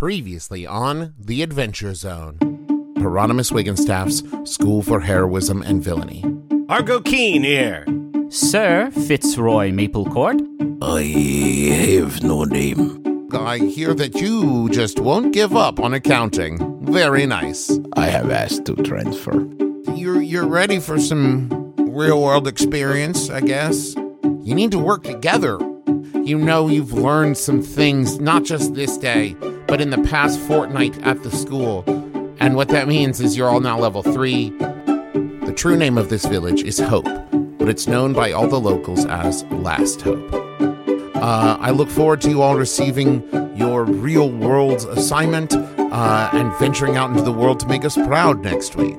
Previously on The Adventure Zone. Hieronymus Wigginstaff's School for Heroism and Villainy. Argo Keen here. Sir Fitzroy Maplecourt. I have no name. I hear that you just won't give up on accounting. Very nice. I have asked to transfer. You're you're ready for some real world experience, I guess. You need to work together. You know you've learned some things not just this day, but in the past fortnight at the school. And what that means is you're all now level 3. The true name of this village is Hope, but it's known by all the locals as Last Hope. Uh, I look forward to you all receiving your real world assignment uh, and venturing out into the world to make us proud next week.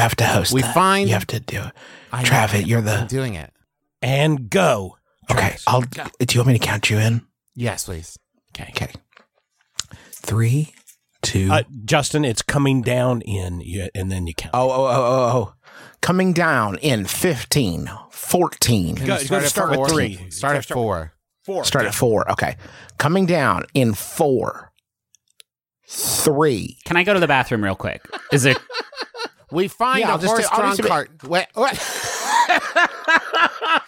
Have to host. We that. find- You have to do it. I. Travis, you're I'm the. doing it. And go. Okay, Travis. I'll. Do you want me to count you in? Yes, please. Okay. Okay. Three, two. Uh, Justin, it's coming down in, and then you count. oh, oh, oh, oh, oh. Coming down in 15, 14. Go- Start go at start with three. Start at four. Four. Start at four. Okay. Coming down in four, three. Can I go to the bathroom real quick? Is it We find Yeah, a I'll just do- horse-drawn just do it. cart. Wait?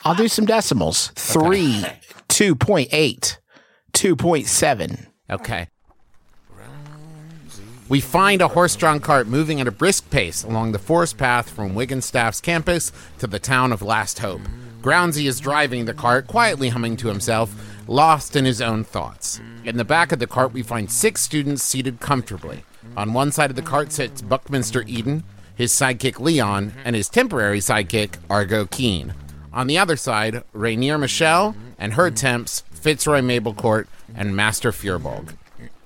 I'll do some decimals. Three, 2.8, 2.7. Okay. We find a horse-drawn cart moving at a brisk pace along the forest path from Wigginstaff's campus to the town of Last Hope. Groundsy is driving the cart, quietly humming to himself, lost in his own thoughts. In the back of the cart, we find six students seated comfortably. On one side of the cart sits Buckminster Eden, his sidekick Leon, and his temporary sidekick Argo Keen. On the other side, Rainier Michelle and her temps Fitzroy Maplecourt and Master Fearbolg.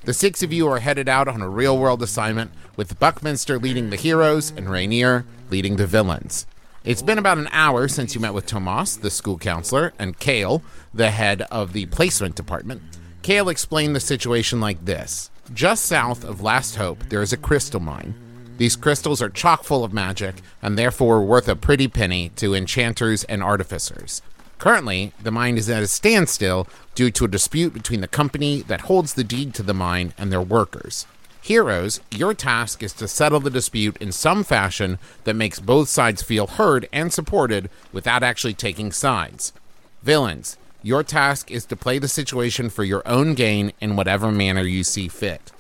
The six of you are headed out on a real world assignment, with Buckminster leading the heroes and Rainier leading the villains. It's been about an hour since you met with Tomas, the school counselor, and Kale, the head of the placement department. Kale explained the situation like this Just south of Last Hope, there is a crystal mine. These crystals are chock full of magic and therefore worth a pretty penny to enchanters and artificers. Currently, the mine is at a standstill due to a dispute between the company that holds the deed to the mine and their workers. Heroes, your task is to settle the dispute in some fashion that makes both sides feel heard and supported without actually taking sides. Villains, your task is to play the situation for your own gain in whatever manner you see fit.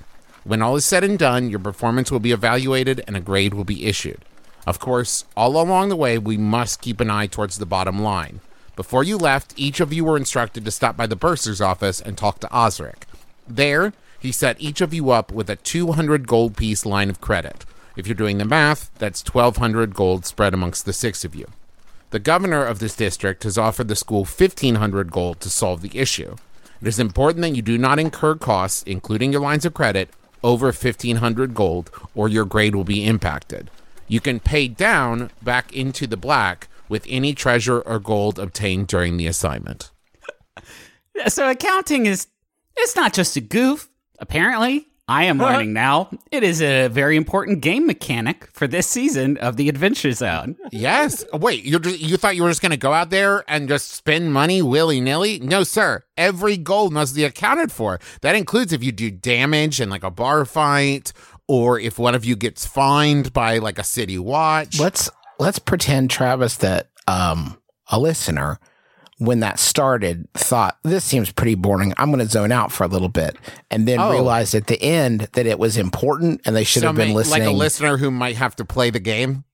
When all is said and done, your performance will be evaluated and a grade will be issued. Of course, all along the way, we must keep an eye towards the bottom line. Before you left, each of you were instructed to stop by the bursar's office and talk to Osric. There, he set each of you up with a 200 gold piece line of credit. If you're doing the math, that's 1200 gold spread amongst the six of you. The governor of this district has offered the school 1500 gold to solve the issue. It is important that you do not incur costs, including your lines of credit, over 1500 gold, or your grade will be impacted. You can pay down back into the black with any treasure or gold obtained during the assignment. so accounting is it's not just a goof, apparently. I am learning now. It is a very important game mechanic for this season of the Adventure Zone. Yes. Wait, you you thought you were just going to go out there and just spend money willy nilly? No, sir. Every gold must be accounted for. That includes if you do damage in like a bar fight, or if one of you gets fined by like a city watch. Let's let's pretend Travis that um a listener when that started thought this seems pretty boring. I'm going to zone out for a little bit and then Oh. realized at the end that it was important and they should So have been listening. like a listener who might have to play the game.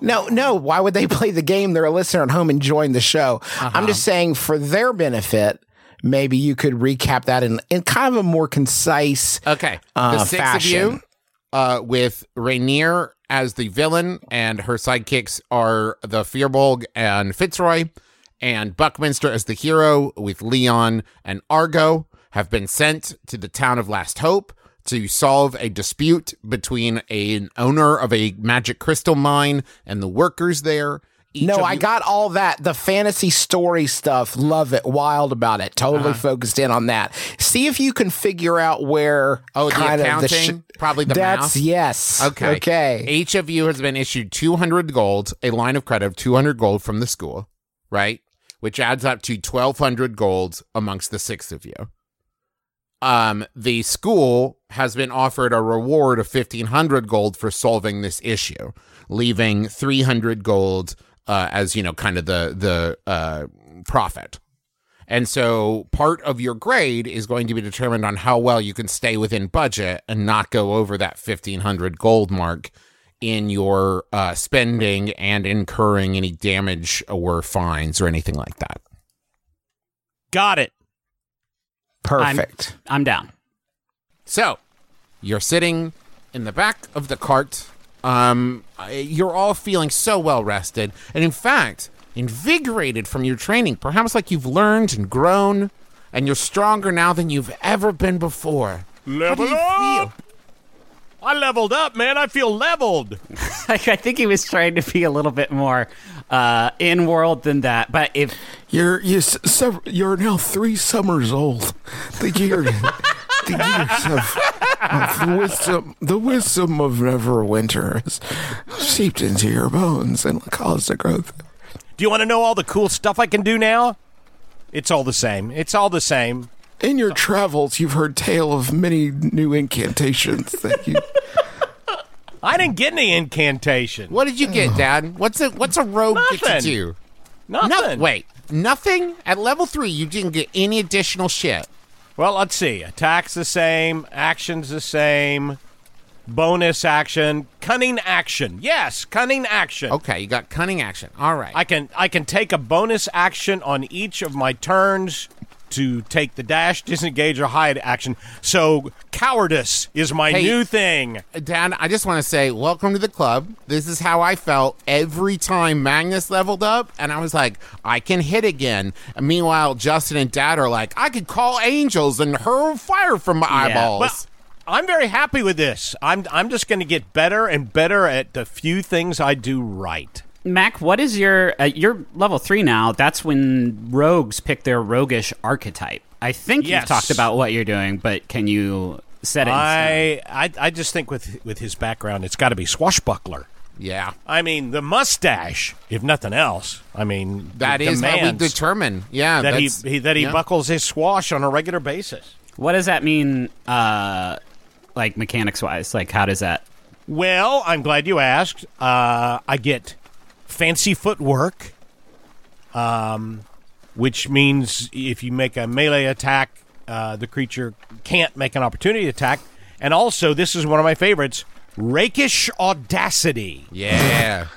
No, no. Why would they play the game? They're a listener at home enjoying the show. I'm just saying for their benefit, maybe you could recap that in, in kind of a more concise. Okay. Uh, the six fashion. of you, uh, with Rainier as the villain, and her sidekicks are the Fearbolg and Fitzroy, and Buckminster as the hero, with Leon and Argo, have been sent to the town of Last Hope to solve a dispute between an owner of a magic crystal mine and the workers there. Each No, I you- got all that. The fantasy story stuff. Love it. Wild about it. Totally uh-huh. focused in on that. See if you can figure out where. Oh, the kind of accounting? Probably the That's math? yes. Okay. Okay. Each of you has been issued 200 gold, a line of credit of 200 gold from the school, right? Which adds up to 1200 gold amongst the six of you. Um, the school has been offered a reward of 1500 gold for solving this issue, leaving 300 gold uh, as, you know, kind of the the uh, profit. And so part of your grade is going to be determined on how well you can stay within budget and not go over that 1500 gold mark in your uh, spending and incurring any damage or fines or anything like that. Got it. Perfect. I'm down. So you're sitting in the back of the cart. Um, you're all feeling so well rested, and in fact, invigorated from your training. Perhaps like you've learned and grown, and you're stronger now than you've ever been before. How do Level you feel? Up. I leveled up, man. I feel leveled. I think he was trying to be a little bit more uh, in world than that. But if You're you s- sev- you're now three summers old. The year, the years of, of the wisdom, the wisdom of Neverwinter has seeped into your bones and caused a growth. Do you want to know all the cool stuff I can do now? It's all the same. It's all the same. In your travels, you've heard tale of many new incantations that you. I didn't get any incantation. What did you get, Dad? What's a what's a rogue get to Nothing. do? Nothing. No, wait, nothing at level three. You didn't get any additional shit. Well, let's see. Attack's the same. Action's the same. Bonus action. Cunning action. Yes, cunning action. Okay, you got cunning action. All right. I can I can take a bonus action on each of my turns to take the dash, disengage, or hide action. So cowardice is my Hey. new thing. Dad, I just want to say, welcome to the club. This is how I felt every time Magnus leveled up, and I was like, I can hit again. And meanwhile, Justin and Dad are like, I could call angels and hurl fire from my eyeballs. Well, I'm very happy with this. I'm I'm just going to get better and better at the few things I do right. Mac, what is your uh, you're level three now? That's when rogues pick their roguish archetype. I think you've talked about what you're doing, but can you set it? I, I I just think with with his background, it's got to be swashbuckler. yeah. I mean, the mustache, if nothing else. I mean, That is how we determine. Yeah. that he, he that he yeah. buckles his swash on a regular basis. What does that mean? Uh, like mechanics wise, like how does that? Well, I'm glad you asked. Uh, I get fancy footwork, um, which means if you make a melee attack, uh, the creature can't make an opportunity attack. And also, this is one of my favorites: rakish audacity. Yeah.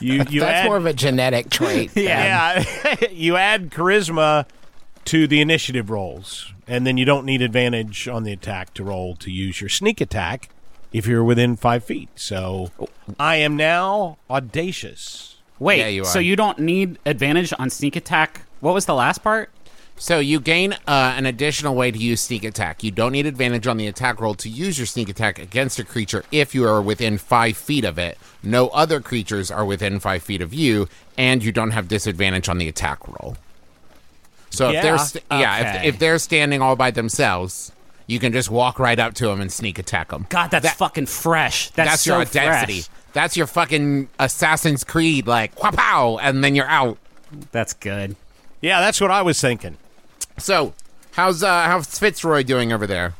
You you That's add, more of a genetic trait. yeah, you add charisma to the initiative rolls, and then you don't need advantage on the attack to roll to use your sneak attack if you're within five feet. So I am now audacious. Wait, Yeah, you so you don't need advantage on sneak attack? What was the last part? So you gain uh, an additional way to use sneak attack. You don't need advantage on the attack roll to use your sneak attack against a creature if you are within five feet of it. No other creatures are within five feet of you, and you don't have disadvantage on the attack roll. So if they're st- yeah, if, if they're standing all by themselves, you can just walk right up to them and sneak attack them. God, that's fucking fresh. That's, That's, so your audacity. fresh. That's your fucking Assassin's Creed, like pow, and then you're out. That's good. Yeah, that's what I was thinking. So, how's uh, how's Fitzroy doing over there?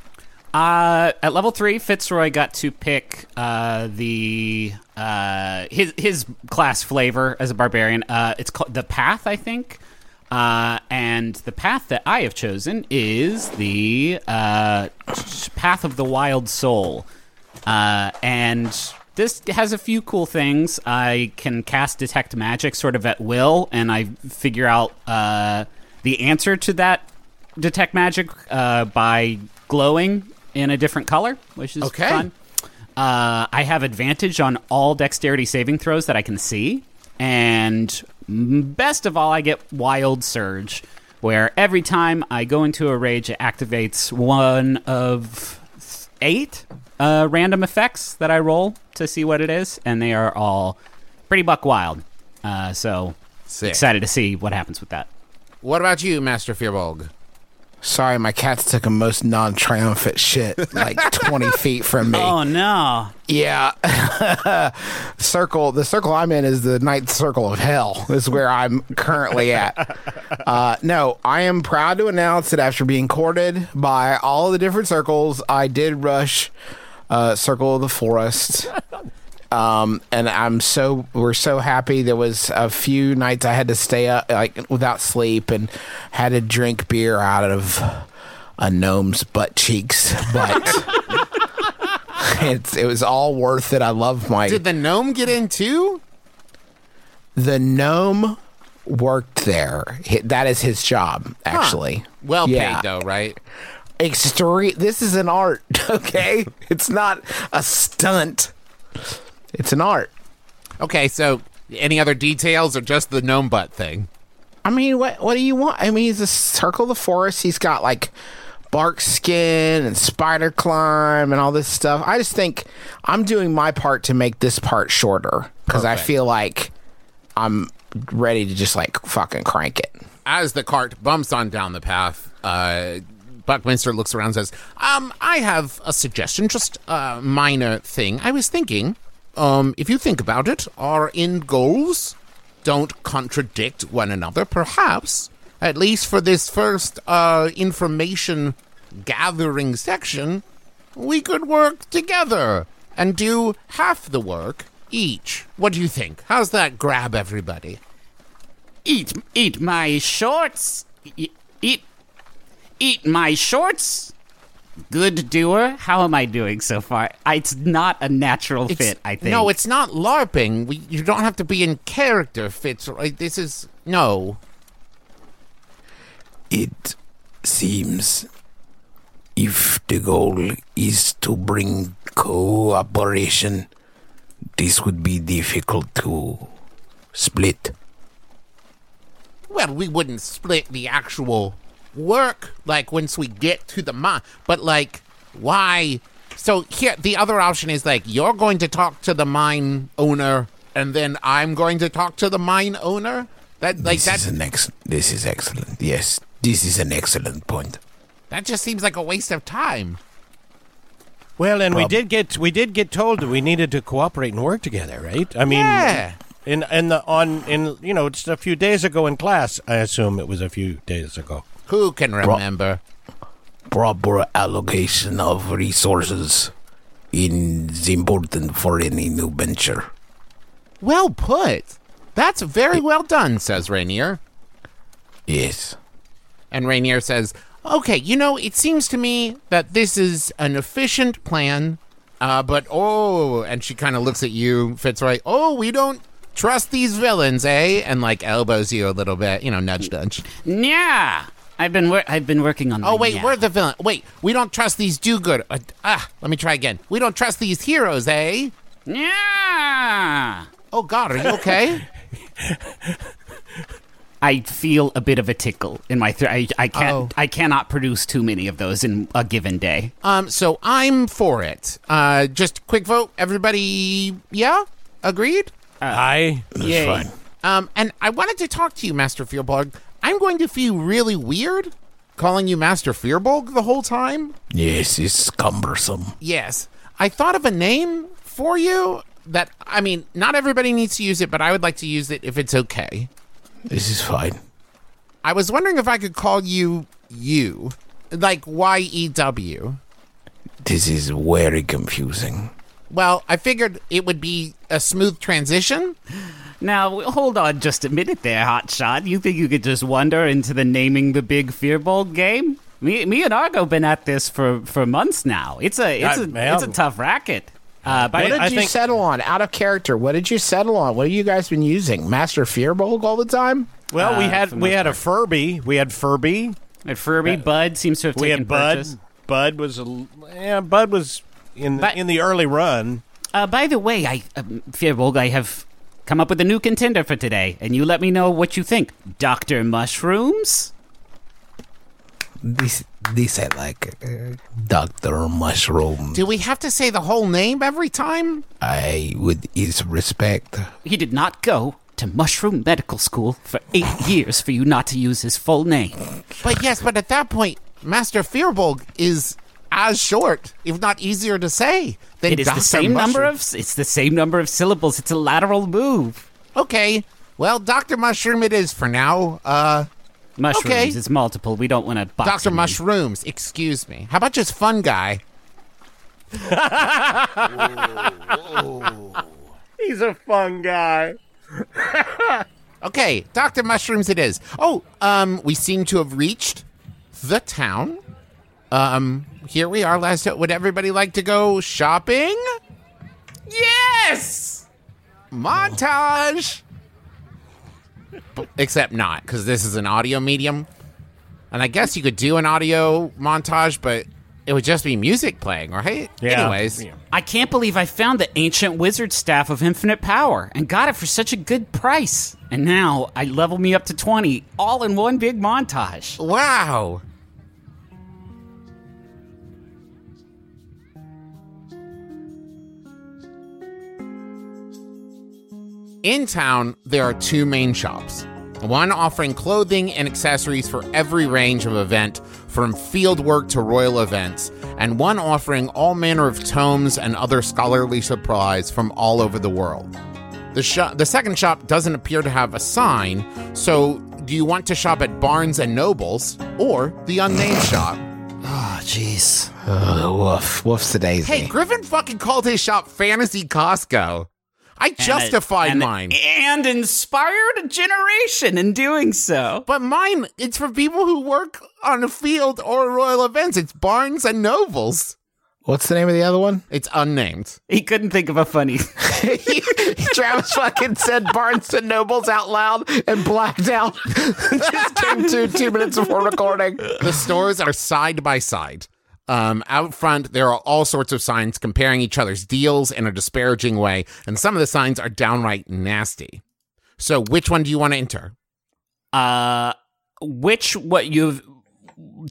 Uh, at level three, Fitzroy got to pick uh, the uh, his his class flavor as a barbarian. Uh, it's called the path, I think. Uh, and the path that I have chosen is the uh, path of the wild soul. Uh, and this has a few cool things. I can cast detect magic sort of at will, and I figure out uh, the answer to that detect magic uh, by glowing in a different color, which is Okay. fun. Uh, I have advantage on all dexterity saving throws that I can see, and best of all, I get Wild Surge, where every time I go into a rage, it activates one of eight uh, random effects that I roll to see what it is, and they are all pretty buck wild. Uh, so Sick. excited to see what happens with that. What about you, Master Fearbolg? Sorry, my cats took a most non-triumphant shit like 20 feet from me. Oh no! Yeah. circle. The circle I'm in is the ninth circle of hell. Is where I'm currently at. Uh, no, I am proud to announce that after being courted by all the different circles, I did rush uh, Circle of the Forest. Um, and I'm so we're so happy. There was a few nights I had to stay up like without sleep and had to drink beer out of a gnome's butt cheeks, but it's it was all worth it. I love my Did the gnome get in too? the gnome worked there. That is his job, actually. Well Yeah. paid though, right? Extreme. This is an art, okay? it's not a stunt. It's an art. Okay, so any other details or just the gnome butt thing? I mean, what what do you want? I mean, he's a circle of the forest. He's got like bark skin and spider climb and all this stuff. I just think I'm doing my part to make this part shorter because I feel like I'm ready to just like fucking crank it. As the cart bumps on down the path, uh, Buckminster looks around and says, Um, I have a suggestion, just a minor thing. I was thinking, um, if you think about it, our end goals don't contradict one another, perhaps, at least for this first uh, information gathering section, we could work together and do half the work each. What do you think? How's that grab everybody? Eat, eat my shorts. E- Eat, eat my shorts. Good doer. How am I doing so far? It's not a natural It's- fit. I think. No, it's not LARPing. We, you don't have to be in character fits. This is no. It seems if the goal is to bring cooperation, this would be difficult to split. Well, we wouldn't split the actual work like once we get to the mine. But like, why? So here, the other option is like you're going to talk to the mine owner, and then I'm going to talk to the mine owner. That like this that. is an ex- This is excellent. Yes, this is an excellent point. That just seems like a waste of time. Well, and we did get we did get told that we needed to cooperate and work together, right? I mean, Yeah. in in the on in you know just a few days ago in class, I assume it was a few days ago. Who can remember? Proper allocation of resources is important for any new venture. Well put. That's very well done, says Rainier. Yes. And Rainier says, Okay, you know, it seems to me that this is an efficient plan, uh, but oh, and she kind of looks at you, Fitzroy, oh, we don't trust these villains, eh? And like elbows you a little bit, you know, nudge, nudge. Yeah. I've been wor- I've been working on. Oh, my wait, yeah. we're the villain. Wait, we don't trust these do good. Uh, ah, let me try again. We don't trust these heroes, eh? Yeah. Oh, God, are you okay? I feel a bit of a tickle in my throat. I, I can't. Oh. I cannot produce too many of those in a given day. um, so I'm for it. Uh, just quick vote. Everybody, yeah? Agreed? I That's fine. Um, and I wanted to talk to you, Master Fearbolg. I'm going to feel really weird calling you Master Fearbolg the whole time. Yes, it's cumbersome. Yes. I thought of a name for you that, I mean, not everybody needs to use it, but I would like to use it if it's okay. This is fine. I was wondering if I could call you you, like Y E W. This is very confusing. Well, I figured it would be a smooth transition. Now, hold on just a minute there, Hotshot. You think you could just wander into the naming the big Fearbolg game? Me, me and Argo been at this for, for months now. It's a it's Uh, a it's a tough racket. Uh, by What did I you think- settle on? Out of character. What did you settle on? What have you guys been using? Master Fearbolg all the time? Well, we Uh, had for the we most had a Furby. We had Furby. at Furby, Bud seems to have We taken had Bud. purchase. Bud was a yeah. Bud was in But- in the early run. Uh, by the way, I um, Fearbolg, I have come up with a new contender for today, and you let me know what you think. Doctor Mushrooms. This, this I like. Uh, Dr. Mushroom. Do we have to say the whole name every time? I would is respect. He did not go to Mushroom Medical School for eight years for you not to use his full name. But yes, but at that point, Master Fearbolg is as short, if not easier to say, than It is Dr. the same number of it's the same number of syllables. It's a lateral move. Okay, well, Doctor Mushroom it is for now. Uh, Mushrooms Okay. is multiple. We don't want to box Doctor him in. Mushrooms, excuse me. How about just Fun Guy? He's a fun guy. Okay, Doctor Mushrooms it is. Oh, um, we seem to have reached the town. Um, here we are. Last, would everybody like to go shopping? Yes. Montage. Except not, because this is an audio medium, and I guess you could do an audio montage, but it would just be music playing, right? Yeah. Anyways, Yeah. I can't believe I found the ancient wizard staff of infinite power and got it for such a good price. And now I level me up to 20 all in one big montage. Wow. In town, there are two main shops. One offering clothing and accessories for every range of event, from field work to royal events, and one offering all manner of tomes and other scholarly supplies from all over the world. The shop, the second shop doesn't appear to have a sign, so do you want to shop at Barnes and Nobles or the unnamed shop? Oh, jeez. Oh, woof. Woof's a daisy. Hey, Griffin fucking called his shop Fantasy Costco. I justified and, mine. And inspired a generation in doing so. But mine, it's for people who work on a field or royal events. It's Barnes and Nobles. What's the name of the other one? It's unnamed. He couldn't think of a funny. Travis fucking said Barnes and Nobles out loud and blacked out. Just came to two minutes before recording. The stores are side by side. Um, out front, there are all sorts of signs comparing each other's deals in a disparaging way, and some of the signs are downright nasty. So, which one do you want to enter? Uh, which what you've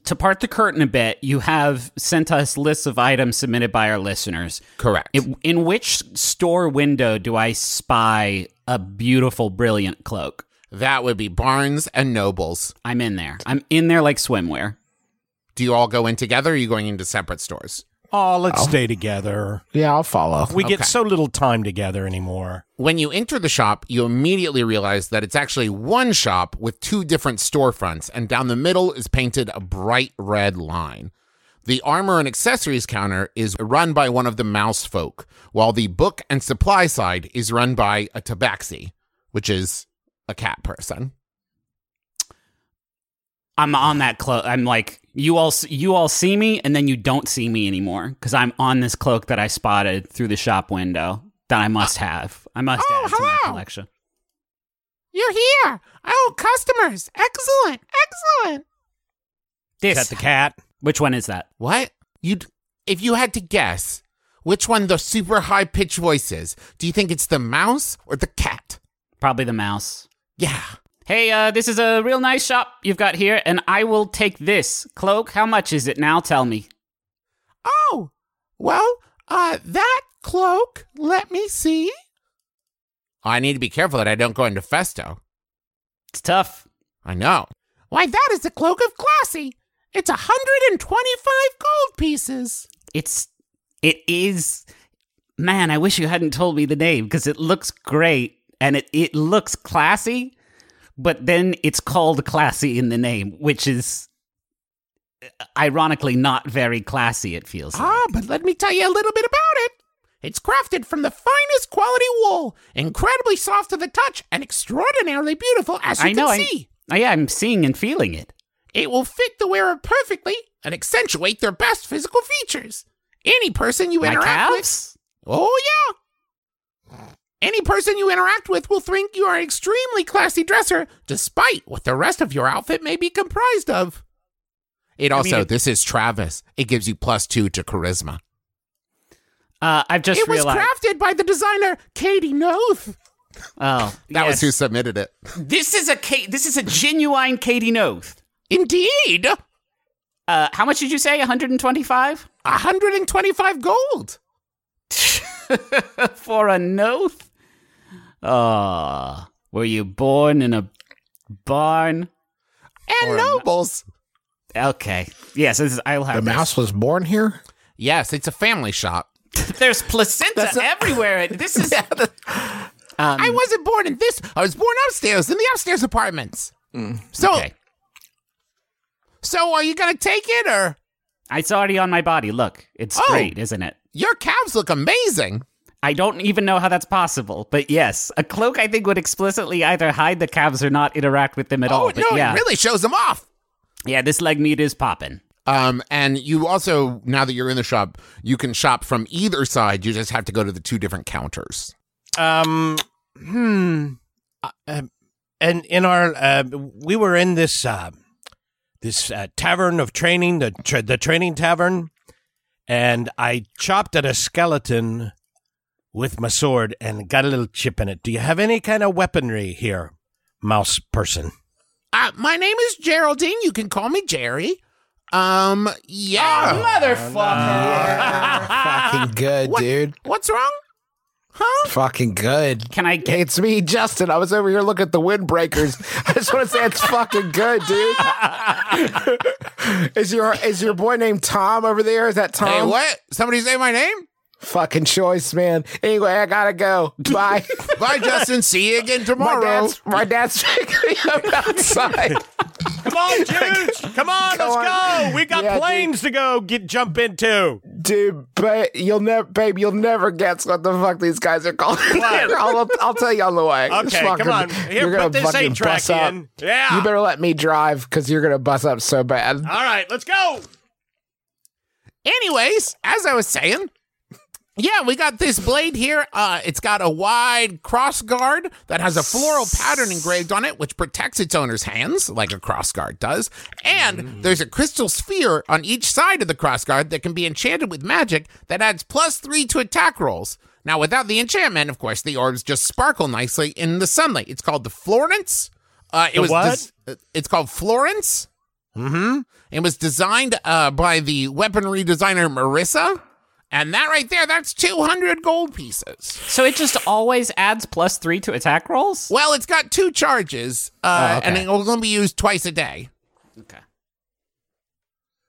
to part the curtain a bit, you have sent us lists of items submitted by our listeners. Correct. In, in which store window do I spy a beautiful, brilliant cloak? that would be Barnes and Nobles. I'm in there. I'm in there like swimwear. Do you all go in together? Or are you going into separate stores? Oh, let's stay together. Yeah, I'll follow. We Okay. get so little time together anymore. When you enter the shop, you immediately realize that it's actually one shop with two different storefronts, and down the middle is painted a bright red line. The armor and accessories counter is run by one of the mouse folk, while the book and supply side is run by a tabaxi, which is a cat person. I'm on that cloak. I'm like you all. You all see me, and then you don't see me anymore because I'm on this cloak that I spotted through the shop window that I must have. I must Oh, add to my hello. collection. You're here! Oh, customers! Excellent! Excellent! This. Is that the cat? which one is that? What? You if you had to guess which one the super high pitched voice is, do you think it's the mouse or the cat? Probably the mouse. Yeah. Hey, uh, this is a real nice shop you've got here, and I will take this cloak. How much is it now? Tell me. Oh, well, uh, that cloak, let me see. I need to be careful that I don't go into Festo. It's tough. I know. Why, that is the cloak of Classy. It's a 125 gold pieces. It's. It is. Man, I wish you hadn't told me the name because it looks great and it, it looks classy, but then it's called classy in the name, which is uh, ironically not very classy, it feels like. Ah, but let me tell you a little bit about it. It's crafted from the finest quality wool, incredibly soft to the touch, and extraordinarily beautiful, as you I know. can I, see. oh, yeah, I'm seeing and feeling it. It will fit the wearer perfectly and accentuate their best physical features. Any person you My interact with calves? Oh, yeah. Any person you interact with will think you are an extremely classy dresser, despite what the rest of your outfit may be comprised of. It also, it- this is Travis. It gives you plus two to charisma. Uh, I've just It was crafted by the designer Katie Noth. oh, That was who submitted it. This is a this is a genuine Katie Noth. Indeed, Uh, how much did you say? 125 125 gold. for a Noth? Oh, were you born in a barn? And Or a- nobles. Okay. Yes, this is, I'll have The this. mouse was born here. Yes, it's a family shop. There's placenta everywhere. This is. Um, I wasn't born in this. I was born upstairs in the upstairs apartments. So, okay. so are you gonna take it or It's already on my body. Look, it's Oh. great, isn't it? Your calves look amazing? I don't even know how that's possible, but yes, a cloak I think would explicitly either hide the calves or not interact with them at all. oh But no, yeah, it really shows them off. yeah, this leg meat is popping. Um, and you also now that you're in the shop, you can shop from either side. You just have to go to the two different counters. Um, hmm. Uh, um, and in our, uh, we were in this, uh, this uh, tavern of training, the tra- the training tavern, and I chopped at a skeleton with my sword and got a little chip in it. Do you have any kind of weaponry here, mouse person? Uh, my name is Geraldine. You can call me Jerry. Um, yeah. Motherfucker, fucking good, What- dude. What's wrong? Huh? Fucking good. Can I get? It's me, Justin. I was over here looking at the windbreakers. I just want to say it's fucking good, dude. is your is your boy named Tom over there? Is that Tom? Hey, what? Somebody say my name? Fucking choice, man. Anyway, I gotta go. Bye. Bye, Justin. See you again my tomorrow. dad's my dad's picking me up outside. Come on, dudes! Come on, Come let's on. go! We got Yeah, dude. planes to go get jump into. Dude, but you'll never, babe, you'll never guess what the fuck these guys are called. I'll, I'll tell you on the way. Okay, fucking- come on. Here, you're gonna put this fucking bust up. in. Yeah. You better let me drive because you're gonna bust up so bad. All right, let's go. Anyways, as I was saying, yeah, we got this blade here. Uh, it's got a wide cross guard that has a floral pattern engraved on it, which protects its owner's hands, like a cross guard does. And there's a crystal sphere on each side of the cross guard that can be enchanted with magic that adds plus three to attack rolls. Now, without the enchantment, of course, the orbs just sparkle nicely in the sunlight. It's called the Florence. Uh, it The was what? des- it's called Florence. Mm-hmm. It was designed uh, by the weaponry designer Marissa. And that right there, that's 200 gold pieces. So it just always adds plus three to attack rolls. Well, it's got two charges, uh, Oh, okay. and it will only be used twice a day. Okay.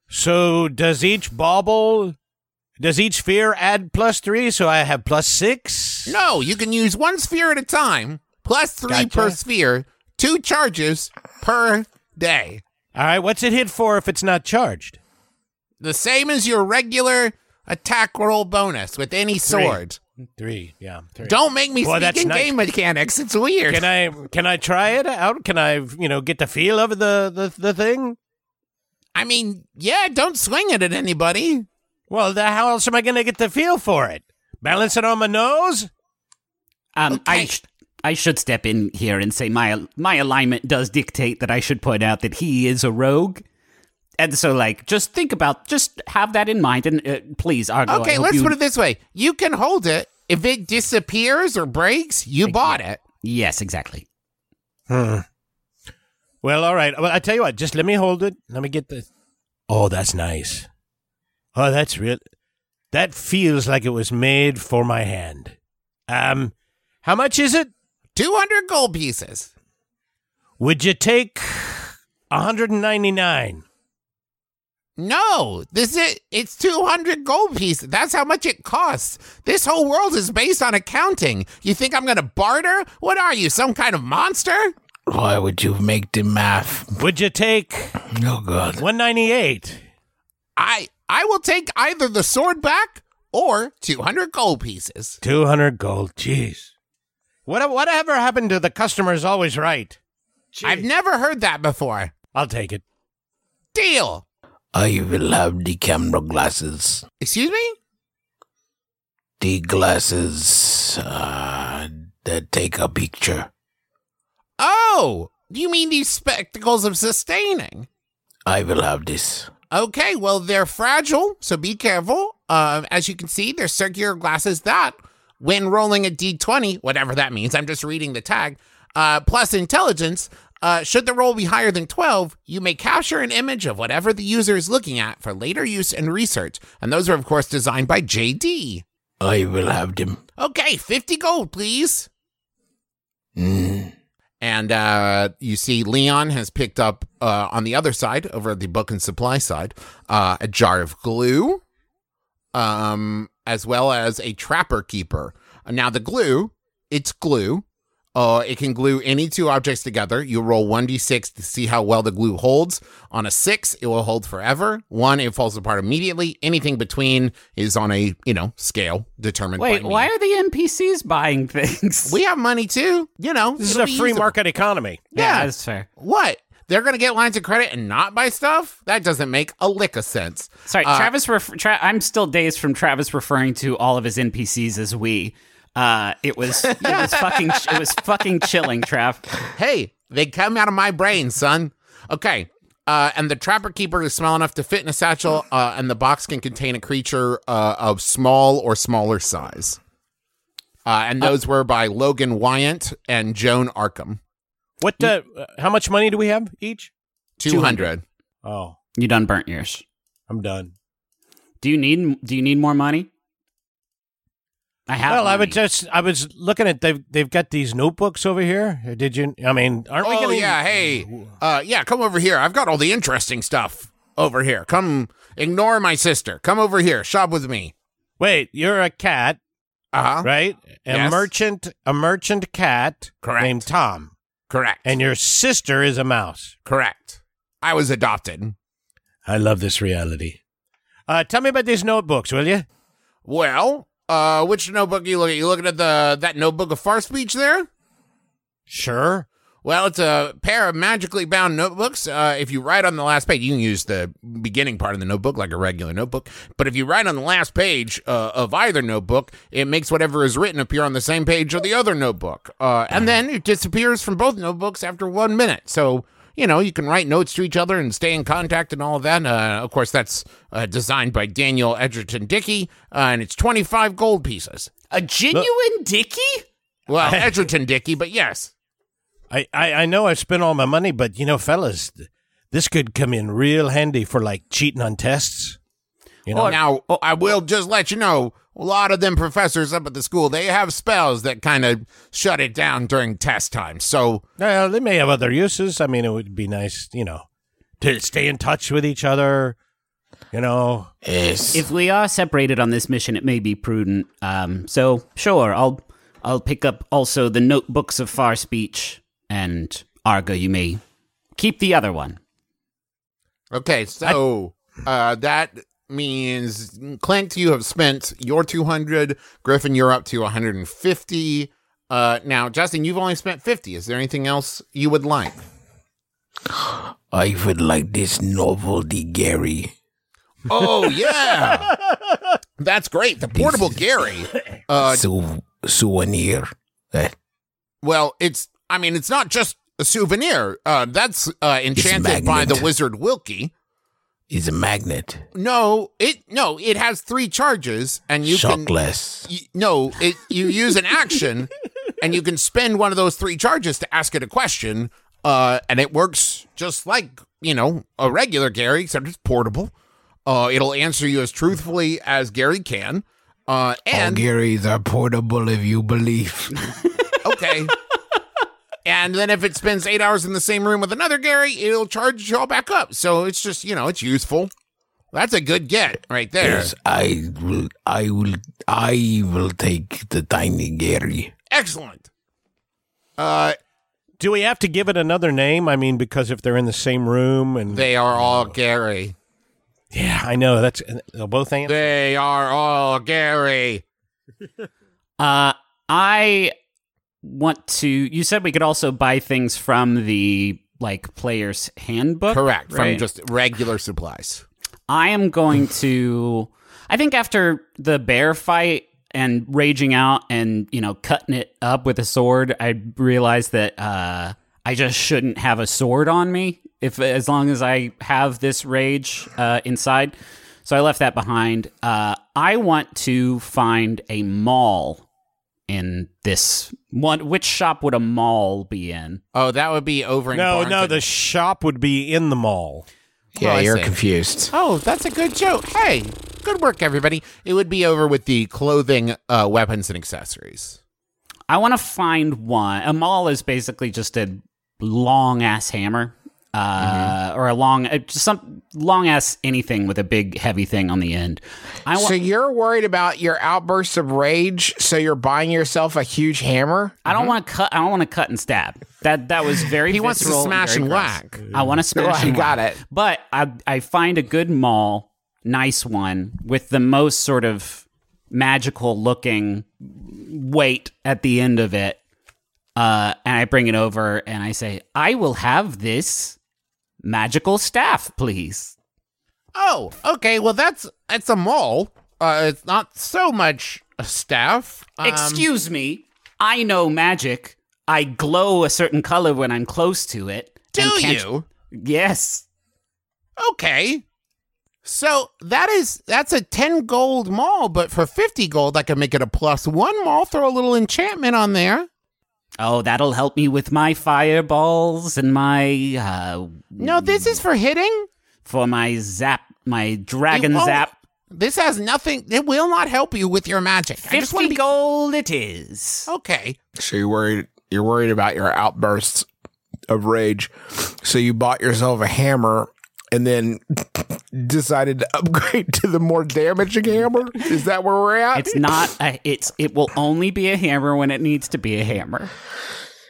So does each bauble, does each sphere add plus three? So I have plus six. No, you can use one sphere at a time, plus three Gotcha. per sphere, two charges per day. All right, what's it hit for if it's not charged? The same as your regular attack roll bonus with any sword. Three. Yeah. Three. Don't make me Well, speak that's in nice. game mechanics. It's weird. Can I can I try it out? Can I you know get the feel of the the, the thing? I mean, yeah, don't swing it at anybody. Well, the, how else am I going to get the feel for it? Balance it on my nose? Um, I sh- I should step in here and say my my alignment does dictate that I should point out that he is a rogue. And so, like, just think about, just have that in mind, and uh, please, Argo. I Okay, hope let's you- put it this way. You can hold it. If it disappears or breaks, you bought it. Yes, exactly. Hmm. Well, all right. Well, I tell you what. Just let me hold it. Let me get the. Oh, that's nice. Oh, that's real. That feels like it was made for my hand. Um, how much is it? 200 gold pieces. Would you take 199? No, this is it's 200 gold pieces. That's how much it costs. This whole world is based on accounting. You think I'm going to barter? What are you, some kind of monster? Why would you make the math? Would you take Oh god. 198? I I will take either the sword back or 200 gold pieces. 200 gold. Jeez. What whatever happened to the customer's always right? I've never heard that before. I'll take it. Deal. I will have the camera glasses. Excuse me? The glasses uh, that take a picture. Oh, do you mean these spectacles of sustaining? I will have this. Okay, well, they're fragile, so be careful. Uh, as you can see, they're circular glasses that, when rolling a d20, whatever that means, I'm just reading the tag, uh, plus intelligence, uh, should the roll be higher than 12, you may capture an image of whatever the user is looking at for later use and research. And those are, of course, designed by JD. I will have them. Okay, 50 gold, please. Mm. And uh, you see, Leon has picked up uh, on the other side, over at the book and supply side, uh, a jar of glue, um, as well as a trapper keeper. Now, the glue, it's glue. Uh, it can glue any two objects together. You roll 1d6 to see how well the glue holds. On a six, it will hold forever. One, it falls apart immediately. Anything between is on a, you know, scale determined Wait, by me. why are the NPCs buying things? We have money too, you know. This is a free usable. market economy. yeah, yeah. that's fair. What? They're going to get lines of credit and not buy stuff? That doesn't make a lick of sense. Sorry, Uh, Travis. Ref- Tra- I'm still dazed from Travis referring to all of his NPCs as we. Uh, it was it was fucking it was fucking chilling, Trav. Hey, they come out of my brain, son. Okay. Uh, and the trapper keeper is small enough to fit in a satchel, uh, and the box can contain a creature uh, of small or smaller size. Uh, and those were by Logan Wyant and Joan Arkham. What? Uh, how much money do we have each? 200. Oh, You done burnt yours. I'm done. Do you need Do you need more money? I have. well, I would just. I was looking at they've they've got these notebooks over here. Did you? I mean, aren't we Oh, gonna? yeah. Hey, uh, yeah, come over here. I've got all the interesting stuff over here. Come, ignore my sister. Come over here. Shop with me. Wait, you're a cat, Uh huh. right? A Yes. merchant, a merchant cat Correct. named Tom, Correct. and your sister is a mouse. correct. I was adopted. I love this reality. Uh, tell me about these notebooks, will you? Well, uh, which notebook are you looking at? You looking at the that notebook of far speech there? Sure. Well, it's a pair of magically bound notebooks. Uh, if you write on the last page, you can use the beginning part of the notebook like a regular notebook. But if you write on the last page uh, of either notebook, it makes whatever is written appear on the same page of the other notebook. Uh, and then it disappears from both notebooks after one minute. So, you know, you can write notes to each other and stay in contact and all of that. Uh, of course, that's uh, designed by Daniel Edgerton Dickey, uh, and it's 25 gold pieces. a genuine Dickey. Well, Edgerton Dickey, but yes. I, I, I know I've spent all my money, but you know, fellas, th- this could come in real handy for like cheating on tests. You know, Now, I will just let you know, a lot of them professors up at the school, they have spells that kind of shut it down during test time. So, well, they may have other uses. I mean, it would be nice, you know, to stay in touch with each other. You know, Yes. If we are separated on this mission, it may be prudent. Um, so sure, I'll I'll pick up also the notebooks of far speech and Argo. You may keep the other one. okay, so uh, that means, Clint, you have spent your 200. Griffin, you're up to 150. Uh, now, Justin, you've only spent 50. Is there anything else you would like? I would like this novelty, Gary. Oh, yeah. That's great. The portable Gary. Uh, Sou- souvenir. Eh, Well, it's I mean, it's not just a souvenir. Uh that's uh enchanted by the wizard Wilkie. Is a magnet. No, it no, it has three charges and you can Shockless. no, it you use an action and you can spend one of those three charges to ask it a question. Uh and it works just like, you know, a regular Gary except it's portable. Uh it'll answer you as truthfully as Gary can. Uh All and Garys are portable if you believe. okay. And then if it spends eight hours in the same room with another Gary, it'll charge you all back up. So it's just, you know, it's useful. That's a good get right there. yes, I will. I will. I will take the tiny Gary. Excellent. Uh, do we have to give it another name? I mean, because if they're in the same room and they are all Gary. yeah, I know that's they'll both answer. They are all Gary. Uh, I want to. You said we could also buy things from the like player's handbook. Correct. From just regular supplies. I am going to. I think after the bear fight and raging out and you know cutting it up with a sword, I realized that uh, I just shouldn't have a sword on me if as long as I have this rage uh, inside. So I left that behind. Uh, I want to find a mall in this one. Which shop would a mall be in? Oh, that would be over in No, Barnes no, and- the shop would be in the mall. Yeah, I you're confused. Oh, that's a good joke. Hey, good work, everybody. It would be over with the clothing, uh, weapons, and accessories. I want to find one. A mall is basically just a long ass hammer, uh, or a long, uh, just some long ass anything with a big heavy thing on the end. I want. So you're worried about your outbursts of rage, so you're buying yourself a huge hammer? I don't want to cut. I don't want to cut and stab. That that was very. He wants to smash very and whack. I want to smash. Right, and got whack. it. But I I find a good maul, nice one with the most sort of magical looking weight at the end of it. Uh, and I bring it over and I say, I will have this magical staff, please. Oh, okay. Well, that's it's a mall. Uh, it's not so much a staff. Um, Excuse me, I know magic. I glow a certain color when I'm close to it. Do you? Yes. Okay. So that is that's a ten gold mall, but for fifty gold, I can make it a plus one mall. Throw a little enchantment on there. Oh, that'll help me with my fireballs and my uh No, this is for hitting. for my zap, my dragon zap. This has nothing. It will not help you with your magic. I just want Fifty be gold it is. okay. So you're worried you're worried about your outbursts of rage. So you bought yourself a hammer and then decided to upgrade to the more damaging hammer? Is that where we're at? It's not. A, it's. It will only be a hammer when it needs to be a hammer.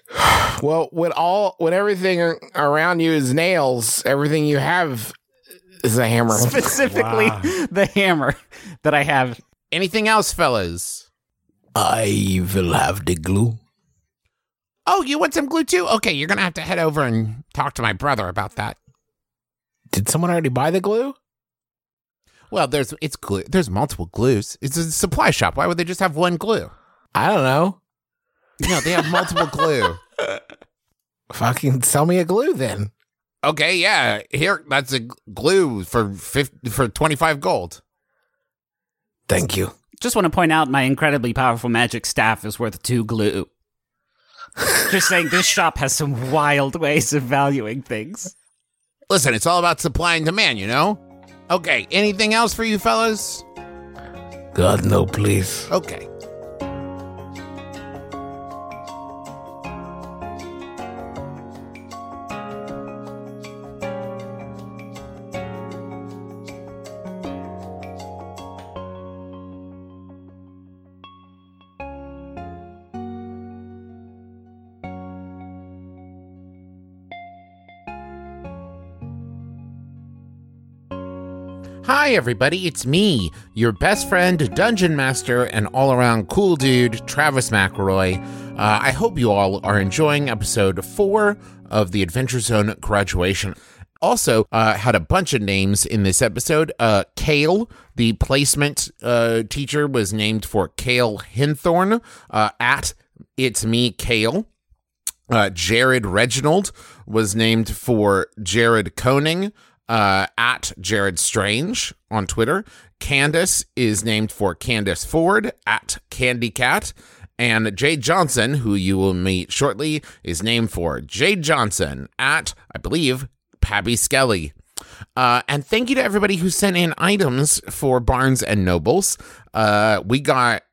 well, when all when everything around you is nails, everything you have is a hammer. Specifically, the hammer that I have. Anything else, fellas? I will have the glue. Oh, you want some glue too? Okay, you're gonna have to head over and talk to my brother about that. Did someone already buy the glue? Well, there's it's glue. There's multiple glues. It's a supply shop. Why would they just have one glue? I don't know. No, they have multiple glue. Fucking sell me a glue then. Okay, yeah. Here, that's a glue for 50, for twenty five gold. Thank you. Just want to point out my incredibly powerful magic staff is worth two glue. Just saying, this shop has some wild ways of valuing things. Listen, it's all about supply and demand, you know. Okay, anything else for you fellas? God, no, please. Okay. Hi, everybody. It's me, your best friend, dungeon master, and all around cool dude, Travis McElroy. Uh, I hope you all are enjoying episode four of the Adventure Zone graduation. Also, uh, had a bunch of names in this episode. Uh, Kale, the placement uh, teacher, was named for Kale Hinthorn uh, at It's Me, Kale. Uh, Jared Reginald was named for Jared Koning uh, at Jared Strange on Twitter. Candace is named for Candace Ford at Candy Cat. And Jade Johnson, who you will meet shortly, is named for Jade Johnson at, I believe, Pabby Skelly. Uh, and thank you to everybody who sent in items for Barnes and Nobles. Uh, we got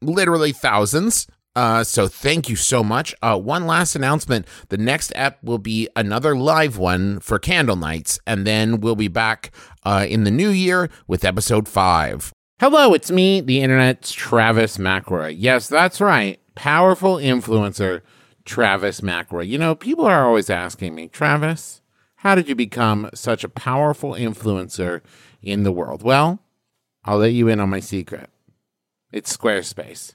literally thousands. Uh, so thank you so much. Uh, one last announcement: the next app will be another live one for Candle Nights, and then we'll be back uh, in the new year with episode five. Hello, it's me, the internet's Travis McElroy. Yes, that's right, powerful influencer Travis McElroy. You know, people are always asking me, Travis, how did you become such a powerful influencer in the world? Well, I'll let you in on my secret. It's Squarespace.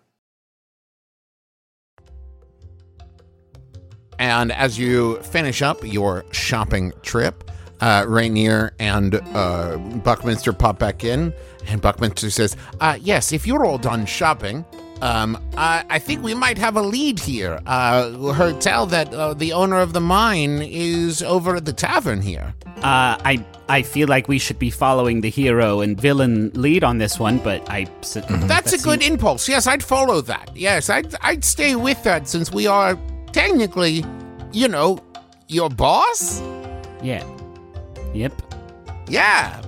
And as you finish up your shopping trip, uh, Rainier and uh, Buckminster pop back in, and Buckminster says, uh, "Yes, if you're all done shopping, um, I, I think we might have a lead here. Uh, heard tell that uh, the owner of the mine is over at the tavern here. Uh, I I feel like we should be following the hero and villain lead on this one, but I. Mm-hmm. That's a good impulse. Yes, I'd follow that. Yes, I'd I'd stay with that since we are technically, you know, your boss. Yeah. Yep. Yeah.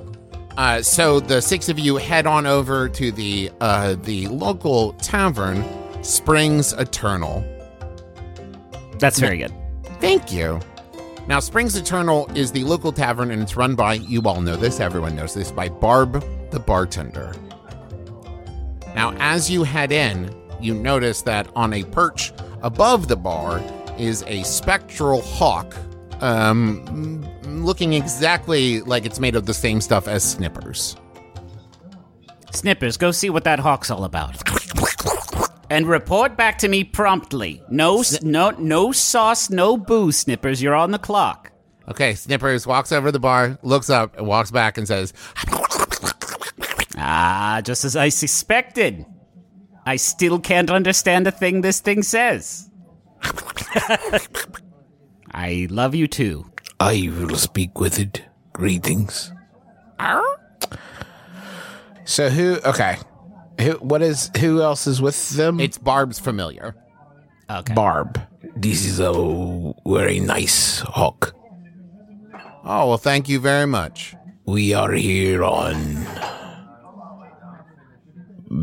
Uh, so the six of you head on over to the uh, the local tavern, Springs Eternal. That's very good. Thank you. Now, Springs Eternal is the local tavern, and it's run by you all know this, everyone knows this, by Barb the bartender. Now, as you head in, you notice that on a perch above the bar is a spectral hawk, um, looking exactly like it's made of the same stuff as Snippers. Snippers, go see what that hawk's all about. And report back to me promptly. No, no, no sauce, no booze, Snippers. You're on the clock. Okay, Snippers walks over to the bar, looks up, and walks back and says, Ah, just as I suspected. I still can't understand a thing this thing says. I love you too. I will speak with it. Greetings. So who? Okay. Who? What is? Who else is with them? It's Barb's familiar. Okay. Barb. This is a very nice hawk. Oh, well, thank you very much. We are here on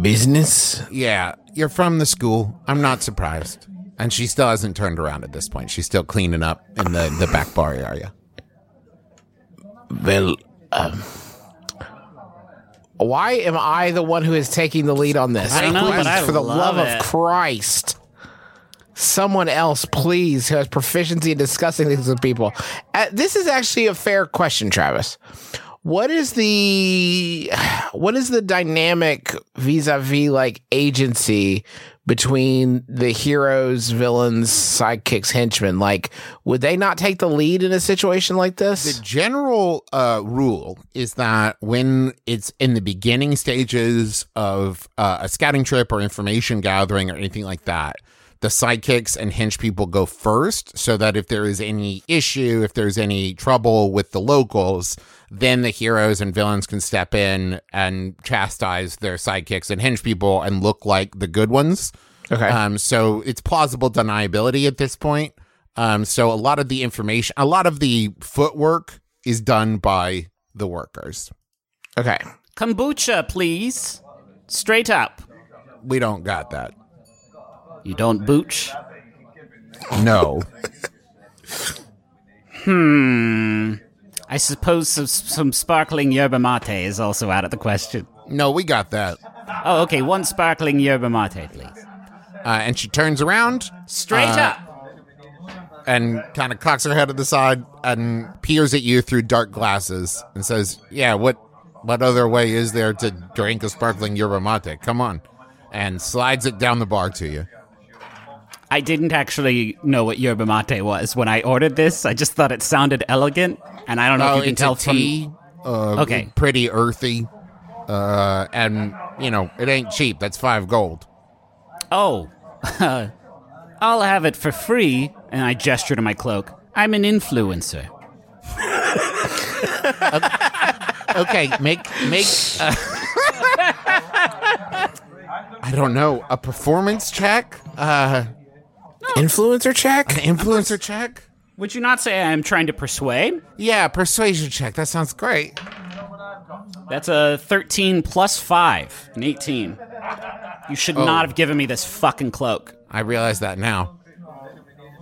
business. Yeah, you're from the school. I'm not surprised. And she still hasn't turned around at this point. She's still cleaning up in the, the back bar area. Well, Why am I the one who is taking the lead on this? I don't know, but I For the love love it. of Christ. Someone else, please, who has proficiency in discussing things with people. Uh, this is actually a fair question, Travis. What is the what is the dynamic vis-a-vis like agency between the heroes, villains, sidekicks, henchmen? Like, would they not take the lead in a situation like this? The general uh, rule is that when it's in the beginning stages of uh, a scouting trip or information gathering or anything like that, the sidekicks and hench people go first so that if there is any issue, if there's any trouble with the locals, then the heroes and villains can step in and chastise their sidekicks and hinge people and look like the good ones. Okay. Um, so it's plausible deniability at this point. Um, so a lot of the information, a lot of the footwork is done by the workers. okay. Kombucha, please. Straight up. We don't got that. You don't booch? No. I suppose some, some sparkling yerba mate is also out of the question. no, we got that. Oh, okay. One sparkling yerba mate, please. Uh, and she turns around Straight Uh, up. and kind of cocks her head to the side and peers at you through dark glasses and says, "Yeah, what what other way is there to drink a sparkling yerba mate? Come on." And slides it down the bar to you. I didn't actually know what yerba mate was when I ordered this. I just thought it sounded elegant, and I don't know Oh, if you can tell tea. Uh, Okay. Pretty earthy. Uh, and, you know, it ain't cheap. That's five gold. Oh, I'll have it for free. And I gesture to my cloak. I'm an influencer. Okay, make, make, uh, I don't know, a performance check? Uh, Influencer check? influencer check? Would you not say I'm trying to persuade? Yeah, persuasion check. That sounds great. That's a 13 plus 5, an 18. You should not have given me this fucking cloak. I realize that now.